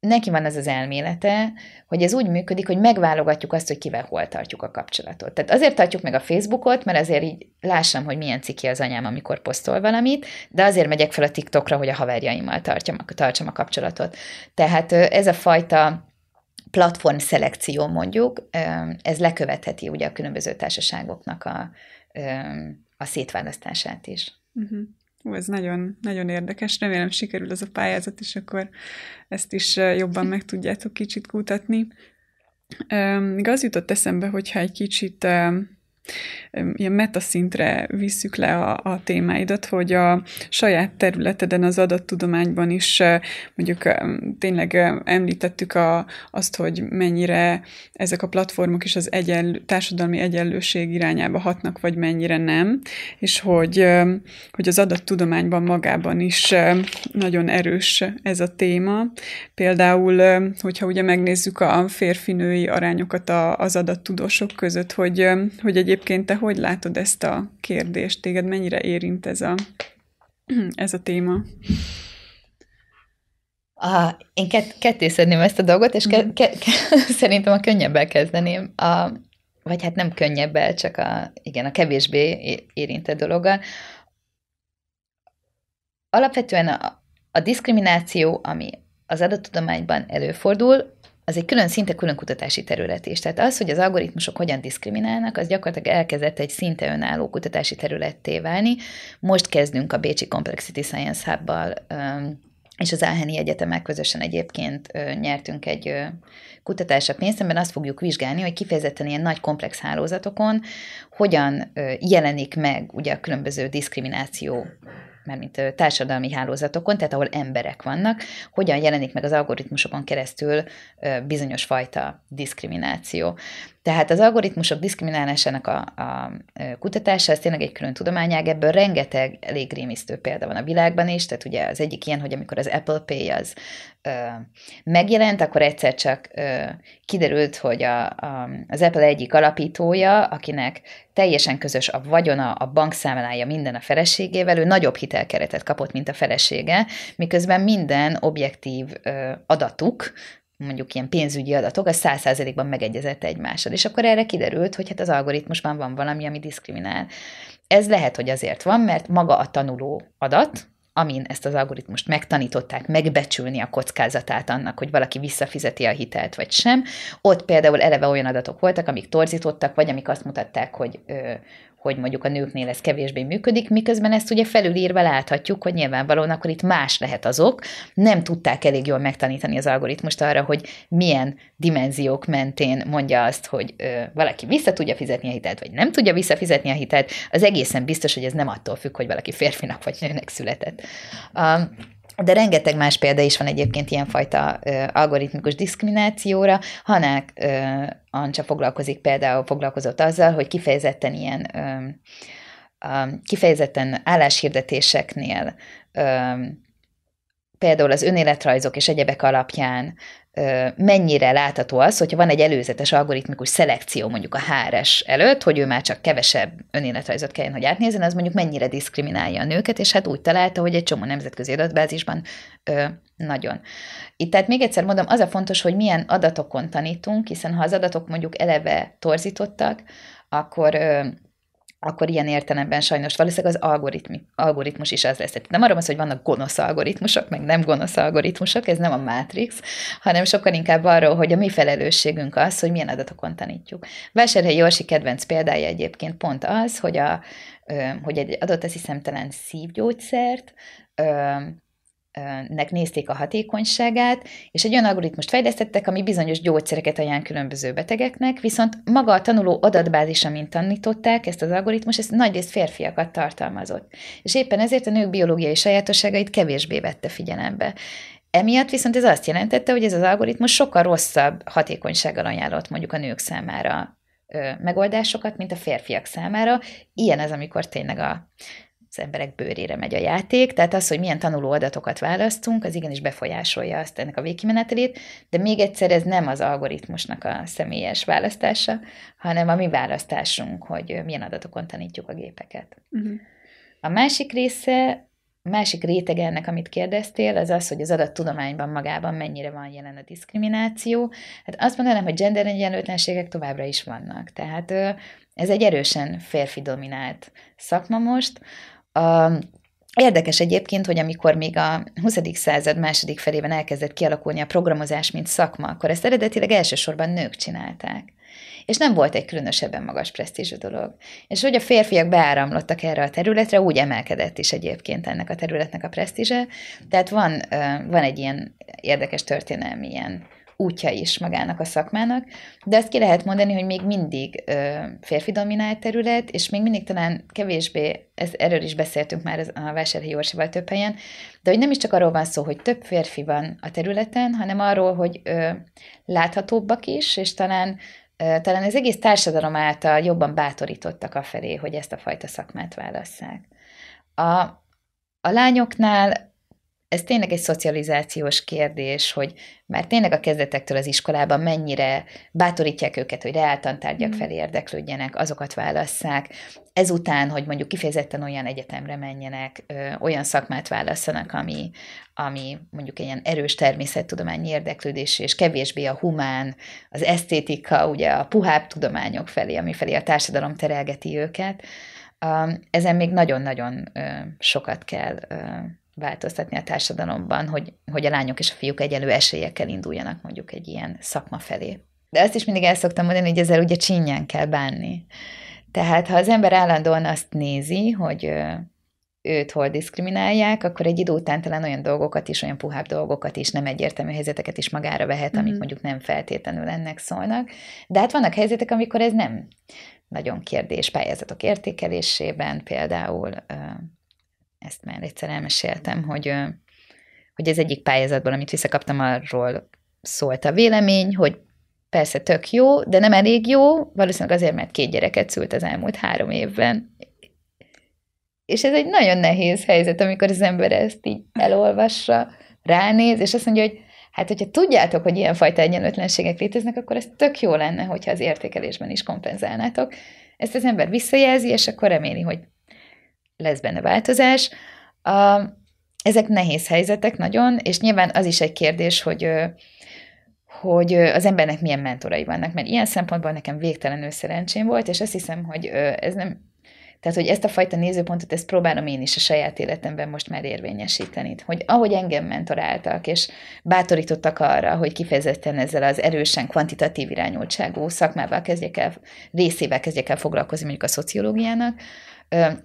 neki van az az elmélete, hogy ez úgy működik, hogy megválogatjuk azt, hogy kivel hol tartjuk a kapcsolatot. Tehát azért tartjuk meg a Facebookot, mert azért így lássam, hogy milyen ciki az anyám, amikor posztol valamit, de azért megyek fel a TikTokra, hogy a haverjaimmal tartjam, tartsam a kapcsolatot. Tehát ez a fajta platform szelekció mondjuk, ez lekövetheti ugye a különböző társaságoknak a, a szétválasztását is. Uh-huh. Ó, ez nagyon, nagyon érdekes. Remélem sikerül az a pályázat, és akkor ezt is jobban meg tudjátok kicsit kutatni. Még az jutott eszembe, hogyha egy kicsit ilyen metaszintre visszük le a, a témáidat, hogy a saját területeden, az adattudományban is mondjuk tényleg említettük a, azt, hogy mennyire ezek a platformok is az egyenlő, társadalmi egyenlőség irányába hatnak, vagy mennyire nem, és hogy, hogy az adattudományban magában is nagyon erős ez a téma. Például, hogyha ugye megnézzük a férfinői arányokat az adattudósok között, hogy, hogy egy Egyébként te hogy látod ezt a kérdést? Téged mennyire érint ez a, (clears throat) ez a téma? A, én kett, ketté szedném ezt a dolgot, és ke, ke, ke, (laughs) szerintem a könnyebbel kezdeném. A, vagy hát nem könnyebbel, csak a, igen, a kevésbé érintett dologgal. Alapvetően a, A diszkrimináció, ami az adattudományban előfordul, az egy külön szinte külön kutatási terület is. Tehát az, hogy az algoritmusok hogyan diszkriminálnak, az gyakorlatilag elkezdett egy szinte önálló kutatási területté válni. Most kezdünk a Bécsi Complexity Science Hub-bal és az Áheni Egyetemek közösen egyébként nyertünk egy kutatásra pénzt, amiben azt fogjuk vizsgálni, hogy kifejezetten ilyen nagy komplex hálózatokon hogyan jelenik meg ugye a különböző diszkrimináció mert mint társadalmi hálózatokon, tehát ahol emberek vannak, hogyan jelenik meg az algoritmusokon keresztül bizonyos fajta diszkrimináció. Tehát az algoritmusok diszkriminálásának a, a kutatása, ez tényleg egy külön tudományág, ebből rengeteg elég rémisztő példa van a világban is, tehát ugye az egyik ilyen, hogy amikor az Apple Pay az ö, megjelent, akkor egyszer csak ö, kiderült, hogy a, a, az Apple egyik alapítója, akinek teljesen közös a vagyona, a bankszámlája, minden a feleségével, ő nagyobb hitelkeretet kapott, mint a felesége, miközben minden objektív ö, adatuk, mondjuk ilyen pénzügyi adatok, az száz százalékban megegyezett egymással. És akkor erre kiderült, hogy hát az algoritmusban van valami, ami diszkriminál. Ez lehet, hogy azért van, mert maga a tanuló adat, amin ezt az algoritmust megtanították megbecsülni a kockázatát annak, hogy valaki visszafizeti a hitelt vagy sem. Ott például eleve olyan adatok voltak, amik torzítottak, vagy amik azt mutatták, hogy hogy mondjuk a nőknél ez kevésbé működik, miközben ezt ugye felülírva láthatjuk, hogy nyilvánvalóan akkor itt más lehet azok. Nem tudták elég jól megtanítani az algoritmust arra, hogy milyen dimenziók mentén mondja azt, hogy ö, valaki vissza tudja fizetni a hitelt, vagy nem tudja visszafizetni a hitelt. Az egészen biztos, hogy ez nem attól függ, hogy valaki férfinak vagy nőnek született. Um, de rengeteg más példa is van egyébként ilyenfajta ö, algoritmikus diszkriminációra. Hanák ö, Ancsa foglalkozik például, foglalkozott azzal, hogy kifejezetten ilyen ö, ö, kifejezetten álláshirdetéseknél ö, például az önéletrajzok és egyebek alapján mennyire látható az, hogyha van egy előzetes algoritmikus szelekció mondjuk a HRS előtt, hogy ő már csak kevesebb önéletrajzot kelljen, hogy átnézzen, az mondjuk mennyire diszkriminálja a nőket, és hát úgy találta, hogy egy csomó nemzetközi adatbázisban ö, nagyon. Itt tehát még egyszer mondom, az a fontos, hogy milyen adatokon tanítunk, hiszen ha az adatok mondjuk eleve torzítottak, akkor ö, akkor ilyen értelemben sajnos valószínűleg az algoritmi, algoritmus is az lesz. Tehát nem arra van hogy vannak gonosz algoritmusok, meg nem gonosz algoritmusok, ez nem a Matrix, hanem sokkal inkább arról, hogy a mi felelősségünk az, hogy milyen adatokon tanítjuk. Vásárhelyi Jorsi kedvenc példája egyébként pont az, hogy, a, hogy egy adott, azt hiszem, talán szívgyógyszert, nek nézték a hatékonyságát, és egy olyan algoritmust fejlesztettek, ami bizonyos gyógyszereket ajánl különböző betegeknek, viszont maga a tanuló adatbázis, amint tanították ezt az algoritmus, ez nagyrészt férfiakat tartalmazott. És éppen ezért a nők biológiai sajátosságait kevésbé vette figyelembe. Emiatt viszont ez azt jelentette, hogy ez az algoritmus sokkal rosszabb hatékonysággal ajánlott mondjuk a nők számára megoldásokat, mint a férfiak számára. Ilyen az, amikor tényleg a az emberek bőrére megy a játék, tehát az, hogy milyen tanuló adatokat választunk, az igenis befolyásolja azt ennek a végkimenetelét, de még egyszer ez nem az algoritmusnak a személyes választása, hanem a mi választásunk, hogy milyen adatokon tanítjuk a gépeket. Uh-huh. A másik része, másik réteg ennek, amit kérdeztél, az az, hogy az adattudományban magában mennyire van jelen a diszkrimináció. Hát azt mondanám, hogy gender egyenlőtlenségek továbbra is vannak. Tehát ez egy erősen férfi dominált szakma most, Érdekes egyébként, hogy amikor még a 20. század második felében elkezdett kialakulni a programozás, mint szakma, akkor ezt eredetileg elsősorban nők csinálták. És nem volt egy különösebben magas presztízsű dolog. És hogy a férfiak beáramlottak erre a területre, úgy emelkedett is egyébként ennek a területnek a presztízse. Tehát van, van egy ilyen érdekes történelmi ilyen útja is magának a szakmának, de azt ki lehet mondani, hogy még mindig ö, férfi dominált terület, és még mindig talán kevésbé, ez, erről is beszéltünk már a Vásárhelyi Orsival több helyen, de hogy nem is csak arról van szó, hogy több férfi van a területen, hanem arról, hogy ö, láthatóbbak is, és talán talán az egész társadalom által jobban bátorítottak a felé, hogy ezt a fajta szakmát válasszák. A, a lányoknál ez tényleg egy szocializációs kérdés, hogy már tényleg a kezdetektől az iskolában mennyire bátorítják őket, hogy reáltantárgyak mm. felé érdeklődjenek, azokat válasszák. Ezután, hogy mondjuk kifejezetten olyan egyetemre menjenek, ö, olyan szakmát válasszanak, ami, ami mondjuk ilyen erős természettudományi érdeklődés, és kevésbé a humán, az esztétika, ugye a puhább tudományok felé, ami felé a társadalom terelgeti őket. Ezen még nagyon-nagyon sokat kell változtatni a társadalomban, hogy, hogy a lányok és a fiúk egyenlő esélyekkel induljanak mondjuk egy ilyen szakma felé. De azt is mindig el szoktam mondani, hogy ezzel ugye csinyán kell bánni. Tehát ha az ember állandóan azt nézi, hogy őt hol diszkriminálják, akkor egy idő után talán olyan dolgokat is, olyan puhább dolgokat is, nem egyértelmű helyzeteket is magára vehet, amik mhm. mondjuk nem feltétlenül ennek szólnak. De hát vannak helyzetek, amikor ez nem nagyon kérdés pályázatok értékelésében például. Ezt már egyszer elmeséltem, hogy, hogy ez egyik pályázatból, amit visszakaptam, arról szólt a vélemény, hogy persze tök jó, de nem elég jó, valószínűleg azért, mert két gyereket szült az elmúlt három évben. És ez egy nagyon nehéz helyzet, amikor az ember ezt így elolvassa, ránéz, és azt mondja, hogy hát, hogyha tudjátok, hogy ilyenfajta egyenlőtlenségek léteznek, akkor ez tök jó lenne, hogyha az értékelésben is kompenzálnátok. Ezt az ember visszajelzi, és akkor reméli, hogy lesz benne változás. A, ezek nehéz helyzetek nagyon, és nyilván az is egy kérdés, hogy hogy az embernek milyen mentorai vannak, mert ilyen szempontból nekem végtelenül szerencsém volt, és azt hiszem, hogy ez nem, tehát, hogy ezt a fajta nézőpontot, ezt próbálom én is a saját életemben most már érvényesíteni. Hogy ahogy engem mentoráltak, és bátorítottak arra, hogy kifejezetten ezzel az erősen kvantitatív irányultságú szakmával kezdjek el, részével kezdjek el foglalkozni mondjuk a szociológiának,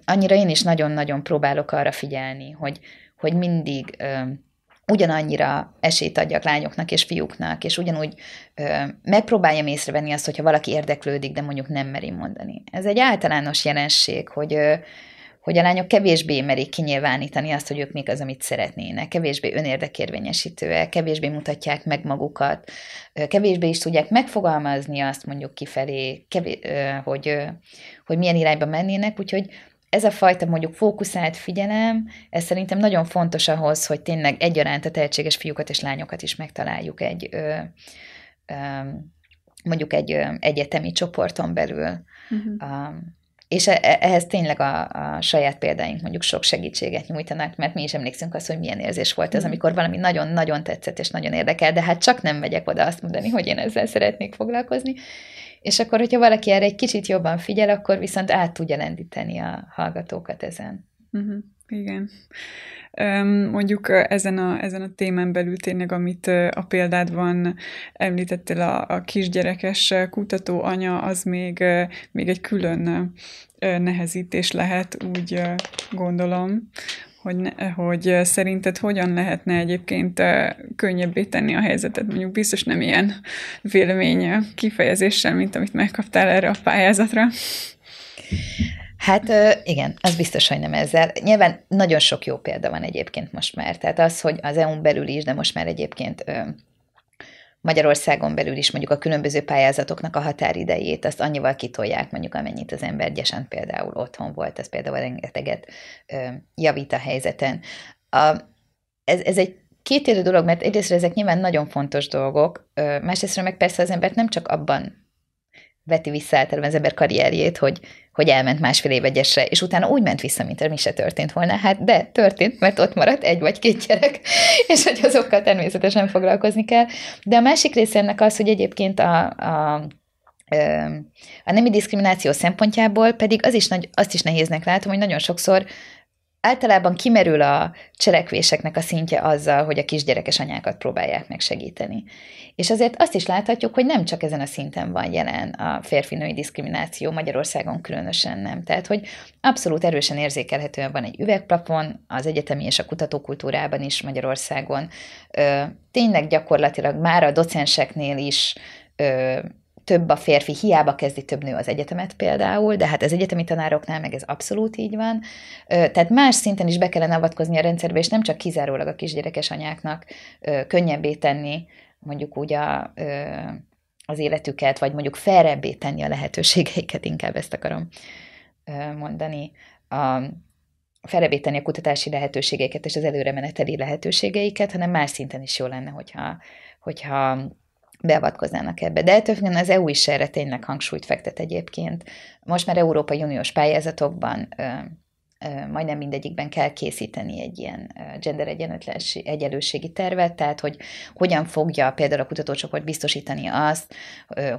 annyira én is nagyon-nagyon próbálok arra figyelni, hogy, hogy mindig ugyanannyira esélyt adjak lányoknak és fiúknak, és ugyanúgy ö, megpróbáljam észrevenni azt, hogyha valaki érdeklődik, de mondjuk nem meri mondani. Ez egy általános jelenség, hogy ö, hogy a lányok kevésbé merik kinyilvánítani azt, hogy ők még az, amit szeretnének, kevésbé önérdekérvényesítőek, kevésbé mutatják meg magukat, kevésbé is tudják megfogalmazni azt mondjuk kifelé, kevés, hogy, hogy milyen irányba mennének, úgyhogy ez a fajta mondjuk fókuszált figyelem, ez szerintem nagyon fontos ahhoz, hogy tényleg egyaránt a tehetséges fiúkat és lányokat is megtaláljuk egy ö, ö, mondjuk egy ö, egyetemi csoporton belül. Uh-huh. Um, és e, e, ehhez tényleg a, a saját példáink mondjuk sok segítséget nyújtanak, mert mi is emlékszünk azt, hogy milyen érzés volt ez, mhm. amikor valami nagyon-nagyon tetszett és nagyon érdekel, de hát csak nem megyek oda azt mondani, hogy én ezzel szeretnék foglalkozni. És akkor, hogyha valaki erre egy kicsit jobban figyel, akkor viszont át tudja lendíteni a hallgatókat ezen. Uh-huh. Igen. Mondjuk ezen a, ezen a témán belül tényleg, amit a példádban említettél, a, a kisgyerekes kutató anya, az még, még egy külön nehezítés lehet, úgy gondolom, hogy, ne, hogy szerinted hogyan lehetne egyébként könnyebbé tenni a helyzetet, mondjuk biztos nem ilyen vélemény kifejezéssel, mint amit megkaptál erre a pályázatra. Hát igen, az biztos, hogy nem ezzel. Nyilván nagyon sok jó példa van egyébként most már. Tehát az, hogy az EU-n belül is, de most már egyébként Magyarországon belül is mondjuk a különböző pályázatoknak a határidejét, azt annyival kitolják, mondjuk amennyit az ember gyesen például otthon volt, az például rengeteget javít a helyzeten. A, ez, ez egy kétélő dolog, mert egyrészt ezek nyilván nagyon fontos dolgok, másrészt meg persze az embert nem csak abban veti vissza általában az ember karrierjét, hogy, hogy elment másfél év egyesre, és utána úgy ment vissza, mint mi se történt volna. Hát de történt, mert ott maradt egy vagy két gyerek, (laughs) és hogy azokkal természetesen foglalkozni kell. De a másik része ennek az, hogy egyébként a, a a nemi diszkrimináció szempontjából pedig az is nagy, azt is nehéznek látom, hogy nagyon sokszor általában kimerül a cselekvéseknek a szintje azzal, hogy a kisgyerekes anyákat próbálják megsegíteni. És azért azt is láthatjuk, hogy nem csak ezen a szinten van jelen a férfinői diszkrimináció, Magyarországon különösen nem. Tehát, hogy abszolút erősen érzékelhetően van egy üvegplafon az egyetemi és a kutatókultúrában is Magyarországon. Tényleg gyakorlatilag már a docenseknél is több a férfi, hiába kezdi több nő az egyetemet például, de hát az egyetemi tanároknál meg ez abszolút így van. Tehát más szinten is be kellene avatkozni a rendszerbe, és nem csak kizárólag a kisgyerekes anyáknak könnyebbé tenni mondjuk úgy a, az életüket, vagy mondjuk felrebbé tenni a lehetőségeiket, inkább ezt akarom mondani. A, felrebbé tenni a kutatási lehetőségeiket és az előremeneteli lehetőségeiket, hanem más szinten is jó lenne, hogyha, hogyha beavatkoznának ebbe. De ettől az EU is erre tényleg hangsúlyt fektet egyébként. Most már Európai Uniós pályázatokban majdnem mindegyikben kell készíteni egy ilyen gender egyenlőségi tervet, tehát hogy hogyan fogja például a kutatócsoport biztosítani azt,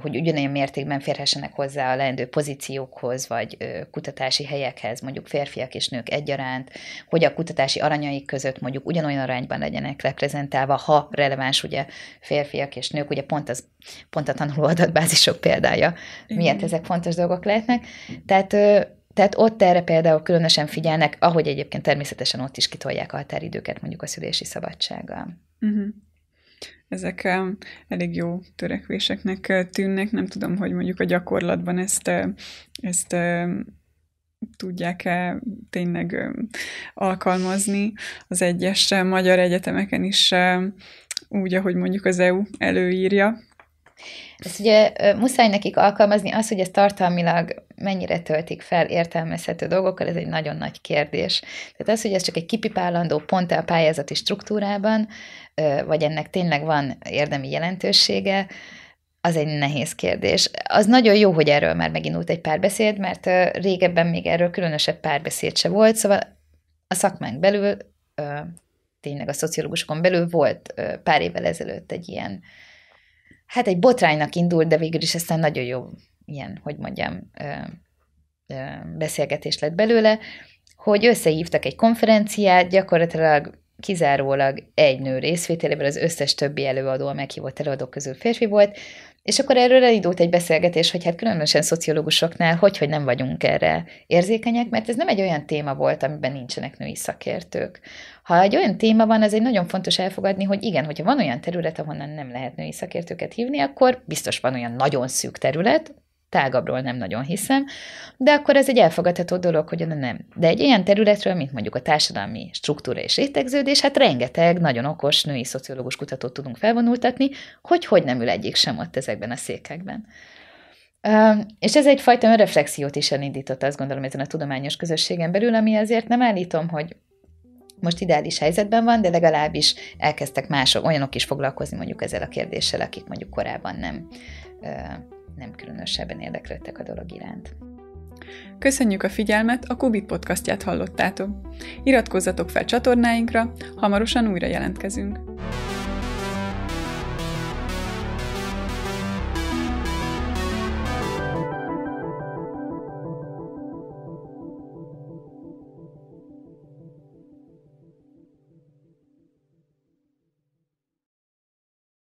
hogy ugyanolyan mértékben férhessenek hozzá a leendő pozíciókhoz, vagy kutatási helyekhez, mondjuk férfiak és nők egyaránt, hogy a kutatási aranyaik között mondjuk ugyanolyan arányban legyenek reprezentálva, ha releváns ugye férfiak és nők, ugye pont, az, pont a tanuló adatbázisok példája, miért ezek fontos dolgok lehetnek. Tehát tehát ott erre például különösen figyelnek, ahogy egyébként természetesen ott is kitolják a határidőket mondjuk a szülési szabadsággal. Uh-huh. Ezek elég jó törekvéseknek tűnnek. Nem tudom, hogy mondjuk a gyakorlatban ezt, ezt tudják-e tényleg alkalmazni az egyes magyar egyetemeken is úgy, ahogy mondjuk az EU előírja. Ezt ugye muszáj nekik alkalmazni, az, hogy ez tartalmilag mennyire töltik fel értelmezhető dolgokkal, ez egy nagyon nagy kérdés. Tehát az, hogy ez csak egy kipipálandó pont a pályázati struktúrában, vagy ennek tényleg van érdemi jelentősége, az egy nehéz kérdés. Az nagyon jó, hogy erről már megindult egy párbeszéd, mert régebben még erről különösebb párbeszéd se volt, szóval a szakmánk belül, tényleg a szociológusokon belül volt pár évvel ezelőtt egy ilyen hát egy botránynak indult, de végül is aztán nagyon jó ilyen, hogy mondjam, beszélgetés lett belőle, hogy összehívtak egy konferenciát, gyakorlatilag kizárólag egy nő részvételével az összes többi előadó, a meghívott előadók közül férfi volt, és akkor erről elindult egy beszélgetés, hogy hát különösen szociológusoknál hogy, hogy nem vagyunk erre érzékenyek, mert ez nem egy olyan téma volt, amiben nincsenek női szakértők. Ha egy olyan téma van, az egy nagyon fontos elfogadni, hogy igen, hogyha van olyan terület, ahonnan nem lehet női szakértőket hívni, akkor biztos van olyan nagyon szűk terület, tágabbról nem nagyon hiszem, de akkor ez egy elfogadható dolog, hogy nem. De egy ilyen területről, mint mondjuk a társadalmi struktúra és rétegződés, hát rengeteg nagyon okos női szociológus kutatót tudunk felvonultatni, hogy hogy nem ül egyik sem ott ezekben a székekben. És ez egyfajta önreflexiót is elindított, azt gondolom, ezen a tudományos közösségen belül, ami azért nem állítom, hogy most ideális helyzetben van, de legalábbis elkezdtek mások, olyanok is foglalkozni mondjuk ezzel a kérdéssel, akik mondjuk korábban nem nem különösebben érdeklődtek a dolog iránt. Köszönjük a figyelmet, a Kubit podcastját hallottátok. Iratkozzatok fel csatornáinkra, hamarosan újra jelentkezünk.